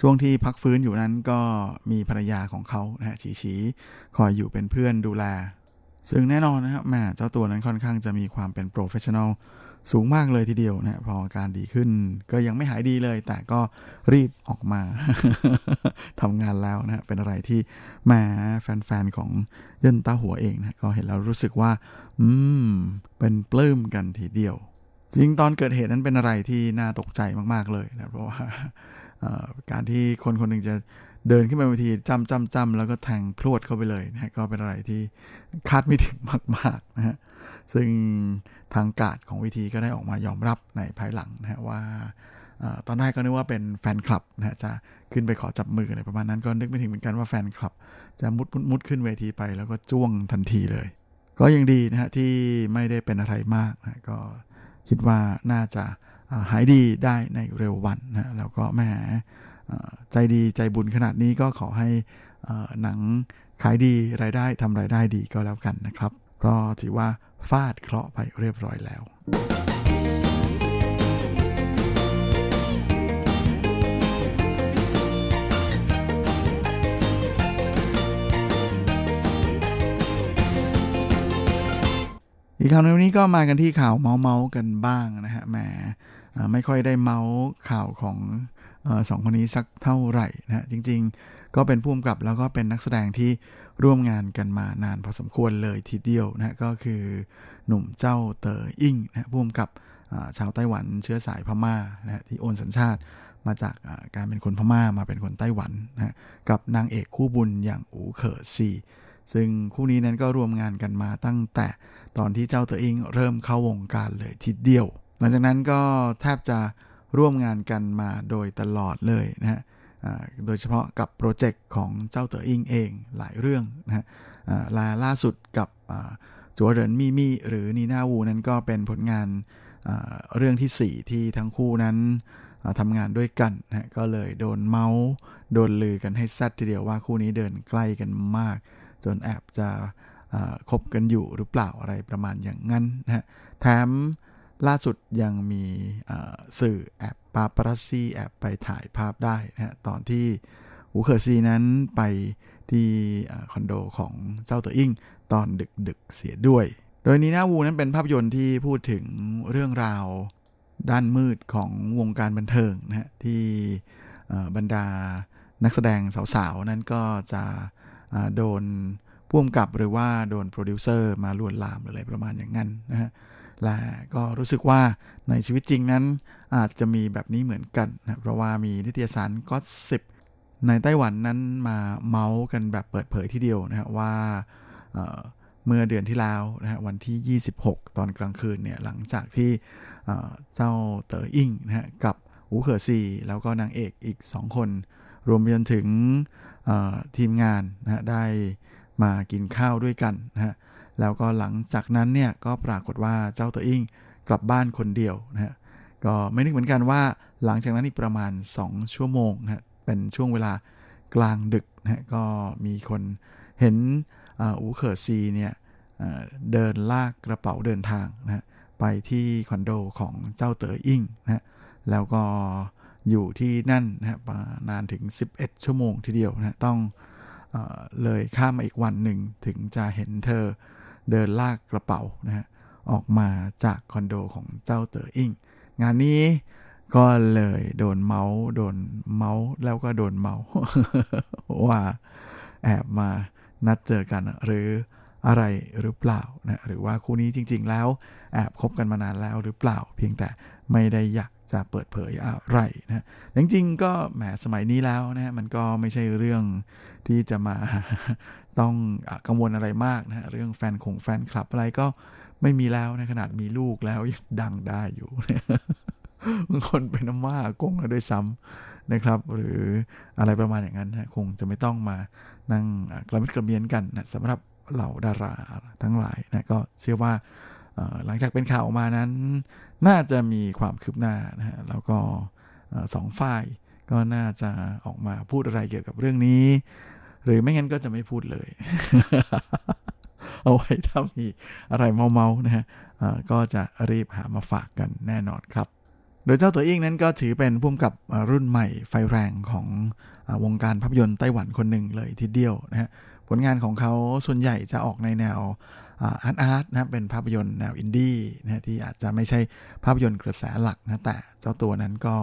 ช่วงที่พักฟื้นอยู่นั้นก็มีภรรยาของเขานะฉีฉีคอยอยู่เป็นเพื่อนดูแล ซึ่งแน่นอนนะครับแม่เจ้าตัวนั้นค่อนข้างจะมีความเป็น professional สูงมากเลยทีเดียวนะฮะพออาการดีขึ้น ก็ยังไม่หายดีเลย แต่ก็รีบออกมาทำงานแล้วนะฮะเป็นอะไรที่แหมแฟนๆของเยินตาหัวเองนะก็เห็นแล้วรู้สึกว่า อืม เป็นปลื้มกันทีเดียวจริงตอนเกิดเหตุนั้นเป็นอะไรที่น่าตกใจมาก ๆ เลยนะเพราะว่าการที่คนคนหนึ่งจะ เดินขึ้นมาบนเวทีจำจำจำแล้วก็แทงพรวดเข้าไปเลยนะฮะก็เป็นอะไรที่คาดไม่ถึงมากๆนะฮะซึ่งทางการของเวิธีก็ได้ออกมายอมรับในภายหลังนะฮะว่าตอนแรกก็นึกว่าเป็นแฟนคลับนะฮะจะขึ้นไปขอจับมืออะไรประมาณนั้นก็นึกไม่ถึงเหมือนกันว่าแฟนคลับ จะมุดมุดมุดขึ้นเวทีไปแล้วก็จ้วงทันทีเลย ก็ยังดีนะฮะที่ไม่ได้เป็นอะไรมากนะก็คิดว่าน่าจะหายดีได้ในเร็ววันนะแล้วก็แหมเอ่อ ใจดีใจบุญขนาดนี้ก็ขอให้หนังขายดีรายได้ทำรายได้ดีก็แล้วกันนะครับ เพราะถือว่าฟาดเคราะห์ไปเรียบร้อยแล้วอีกข่าวในวันนี้ก็มากันที่ข่าวเมาเมากันบ้างนะฮะแหมไม่ค่อยได้เมาส์ข่าวของ สองคนนี้สักเท่าไหร่นะฮะจริงๆ ก็เป็นผู้กำกับแล้วก็เป็นนักแสดงที่ร่วมงานกันมานานพอสมควรเลยทีเดียวนะฮะก็คือหนุ่มเจ้าเตออิ่งนะฮะผู้กำกับชาวไต้หวันเชื้อสายพม่านะฮะที่โอนสัญชาติมาจากการเป็นคนพม่ามาเป็นคนไต้หวันนะฮะกับนางเอกคู่บุญอย่างอูเขอซีซึ่งคู่นี้นั้นก็ร่วมงานกันมาตั้งแต่ตอนที่เจ้าเตออิงเริ่มเข้าวงการเลยทีเดียว หลังจากนั้นก็แทบจะ ร่วมงานกันมาโดยตลอดเลยนะฮะโดยเฉพาะกับโปรเจกต์ของเจ้าเต๋ออิงเองหลายเรื่องนะฮะอ่าลาล่าสุดกับจัวเหรินมี่มี่หรือนีน่าวูนั้นก็เป็นผลงานเรื่องที่ 4 ที่ทั้งคู่นั้นทำงานด้วยกันนะฮะก็เลยโดนเมาส์โดนลือกันให้แซดทีเดียวว่าคู่นี้เดินใกล้กันมาก จนแอบจะคบกันอยู่หรือเปล่าอะไรประมาณอย่างนั้นนะฮะแถม ล่าสุดยังมีสื่อแอบปาปรัสซี่แอบไปถ่ายภาพได้นะฮะตอนที่หูเคอร์ซีนั้นไปที่คอนโดของเจ้าตัวอิงตอนดึกๆเสียด้วย โดยนีน่าวูนั้นเป็นภาพยนตร์ที่พูดถึงเรื่องราวด้านมืดของวงการบันเทิงนะฮะที่บรรดานักแสดงสาวๆ นั้นก็จะโดนพ่วงกับหรือว่าโดนโปรดิวเซอร์มาลวนลามหรืออะไรประมาณอย่างนั้นนะฮะ และก็รู้สึกว่าในชีวิตจริงนั้นอาจจะมีแบบนี้เหมือนกันนะเพราะว่ามีนิตยสาร gossip ในไต้หวันนั้นมาเม้าท์กันแบบเปิดเผยทีเดียวนะฮะว่าเมื่อเดือนที่แล้วนะฮะวันที่ 26 ตอนกลางคืนเนี่ยหลังจากที่เจ้าเต๋ออิงนะฮะกับอูเขอซีแล้วก็นางเอกอีก 2 คน รวมไปจนถึงทีมงานนะฮะได้มากินข้าวด้วยกันนะฮะ แล้วก็หลังจากนั้นเนี่ยก็ปรากฏว่าเจ้าตัวอิงกลับบ้านคนเดียวนะฮะก็ไม่นึกเหมือนกันว่าหลังจากนั้นอีกประมาณ 2 ชั่วโมงนะฮะเป็นช่วงเวลากลางดึกนะฮะก็มีคนเห็นอูเขอซีเนี่ยเดินลากกระเป๋าเดินทางนะฮะไปที่คอนโดของเจ้าเต๋ออิงนะฮะแล้วก็อยู่ที่นั่นนะฮะนานถึง 11 ชั่วโมงทีเดียวนะต้องเลยข้ามมาอีกวันหนึ่งถึงจะเห็นเธอ เดินลากกระเป๋านะฮะออกมาจากคอนโดของเจ้าเต๋ออิงงานนี้ก็เลยโดนเมาส์โดนเมาส์แล้วก็โดนเมาส์ว่าแอบมานัดเจอกันหรืออะไรหรือเปล่านะหรือว่าคู่นี้จริง ๆ แล้วแอบคบกันมานานแล้วหรือเปล่า เพียงแต่ไม่ได้อยากจะเปิดเผยอะไรนะจริงๆก็แหมสมัยนี้แล้วนะมันก็ไม่ใช่เรื่องที่จะมา ต้องกังวลอะไรมากนะเรื่องแฟนคงแฟนคลับอะไรก็ไม่มีแล้วนะขนาดมีลูกแล้วยังดังได้อยู่บางคนเป็นน้ำว่ากงแล้วด้วยซ้ำนะครับ หรืออะไรประมาณอย่างนั้นนะคงจะไม่ต้องมานั่งกระมิดกระเมียนกันนะสำหรับเหล่าดาราทั้งหลายนะก็เชื่อว่าหลังจากเป็นข่าวออกมานั้น น่าจะมีความคืบหน้านะฮะแล้วก็สองฝ่ายก็น่าจะออกมาพูดอะไรเกี่ยวกับเรื่องนี้ หรือไม่งั้นก็จะไม่พูดเลย เอาไว้ถ้ามีอะไรเมาๆนะฮะก็จะรีบหามาฝากกันแน่นอนครับ โดยเจ้าตัวเองนั้นก็ถือเป็นผู้กำกับรุ่นใหม่ไฟแรงของวงการภาพยนตร์ไต้หวันคนหนึ่งเลยทีเดียวนะฮะผลงานของเขาส่วนใหญ่จะออกในแนวอาร์ตอาร์ตนะเป็นภาพยนตร์แนวอินดี้นะที่อาจจะไม่ใช่ภาพยนตร์กระแสหลักนะแต่เจ้าตัวนั้นก็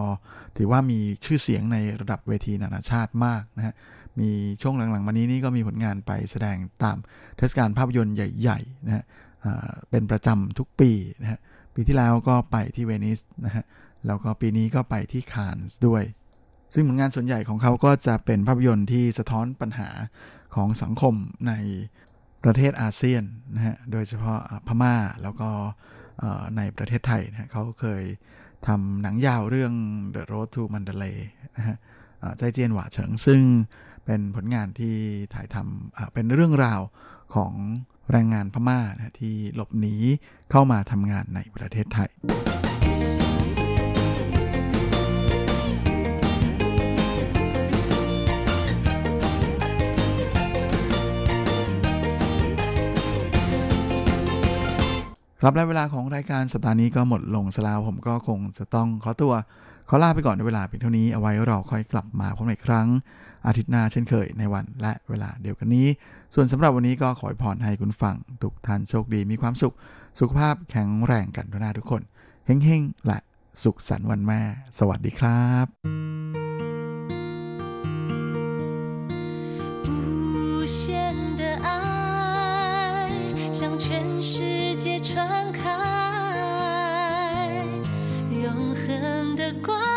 ถือว่ามีชื่อเสียงในระดับเวทีนานาชาติมากนะฮะมีช่วงหลังๆ มานี้นี่ก็มีผลงานไปแสดงตามเทศกาลภาพยนตร์ใหญ่ๆนะฮะเป็นประจำทุกปีนะฮะปีที่แล้วก็ไปที่เวนิสนะฮะ แล้วก็ปีนี้ก็ไปที่คานส์ด้วย ซึ่งผลงานส่วนใหญ่ของเขาก็จะเป็นภาพยนตร์ที่สะท้อนปัญหาของสังคมในประเทศอาเซียนนะฮะ โดยเฉพาะพม่าแล้วก็ในประเทศไทยนะเขาเคยทำหนังยาวเรื่อง The Road to Mandalay นะฮะใจเจียนหว่าเฉิง ซึ่งเป็นผลงานที่ถ่ายทำเป็นเรื่องราวของแรงงานพม่านะที่หลบหนีเข้ามาทำงานในประเทศไทย ครับและเวลาของรายการสัปดาห์นี้ก็หมดลงสลาวผมก็คงจะต้องขอตัวขอลาไปก่อนในเวลาเพียงเท่านี้เอาไว้เราค่อยกลับมาพบกันอีกครั้ง อาทิตย์หน้าเช่นเคยในวันและเวลาเดียวกันนี้ ส่วนสำหรับวันนี้ก็ขอพรให้คุณฟังทุกท่านโชคดีมีความสุข สุขภาพแข็งแรงกันทุกนาทุกคนเฮ้งๆและสุขสันต์วันแม่ สวัสดีครับ向全世界 传开，永恒的光。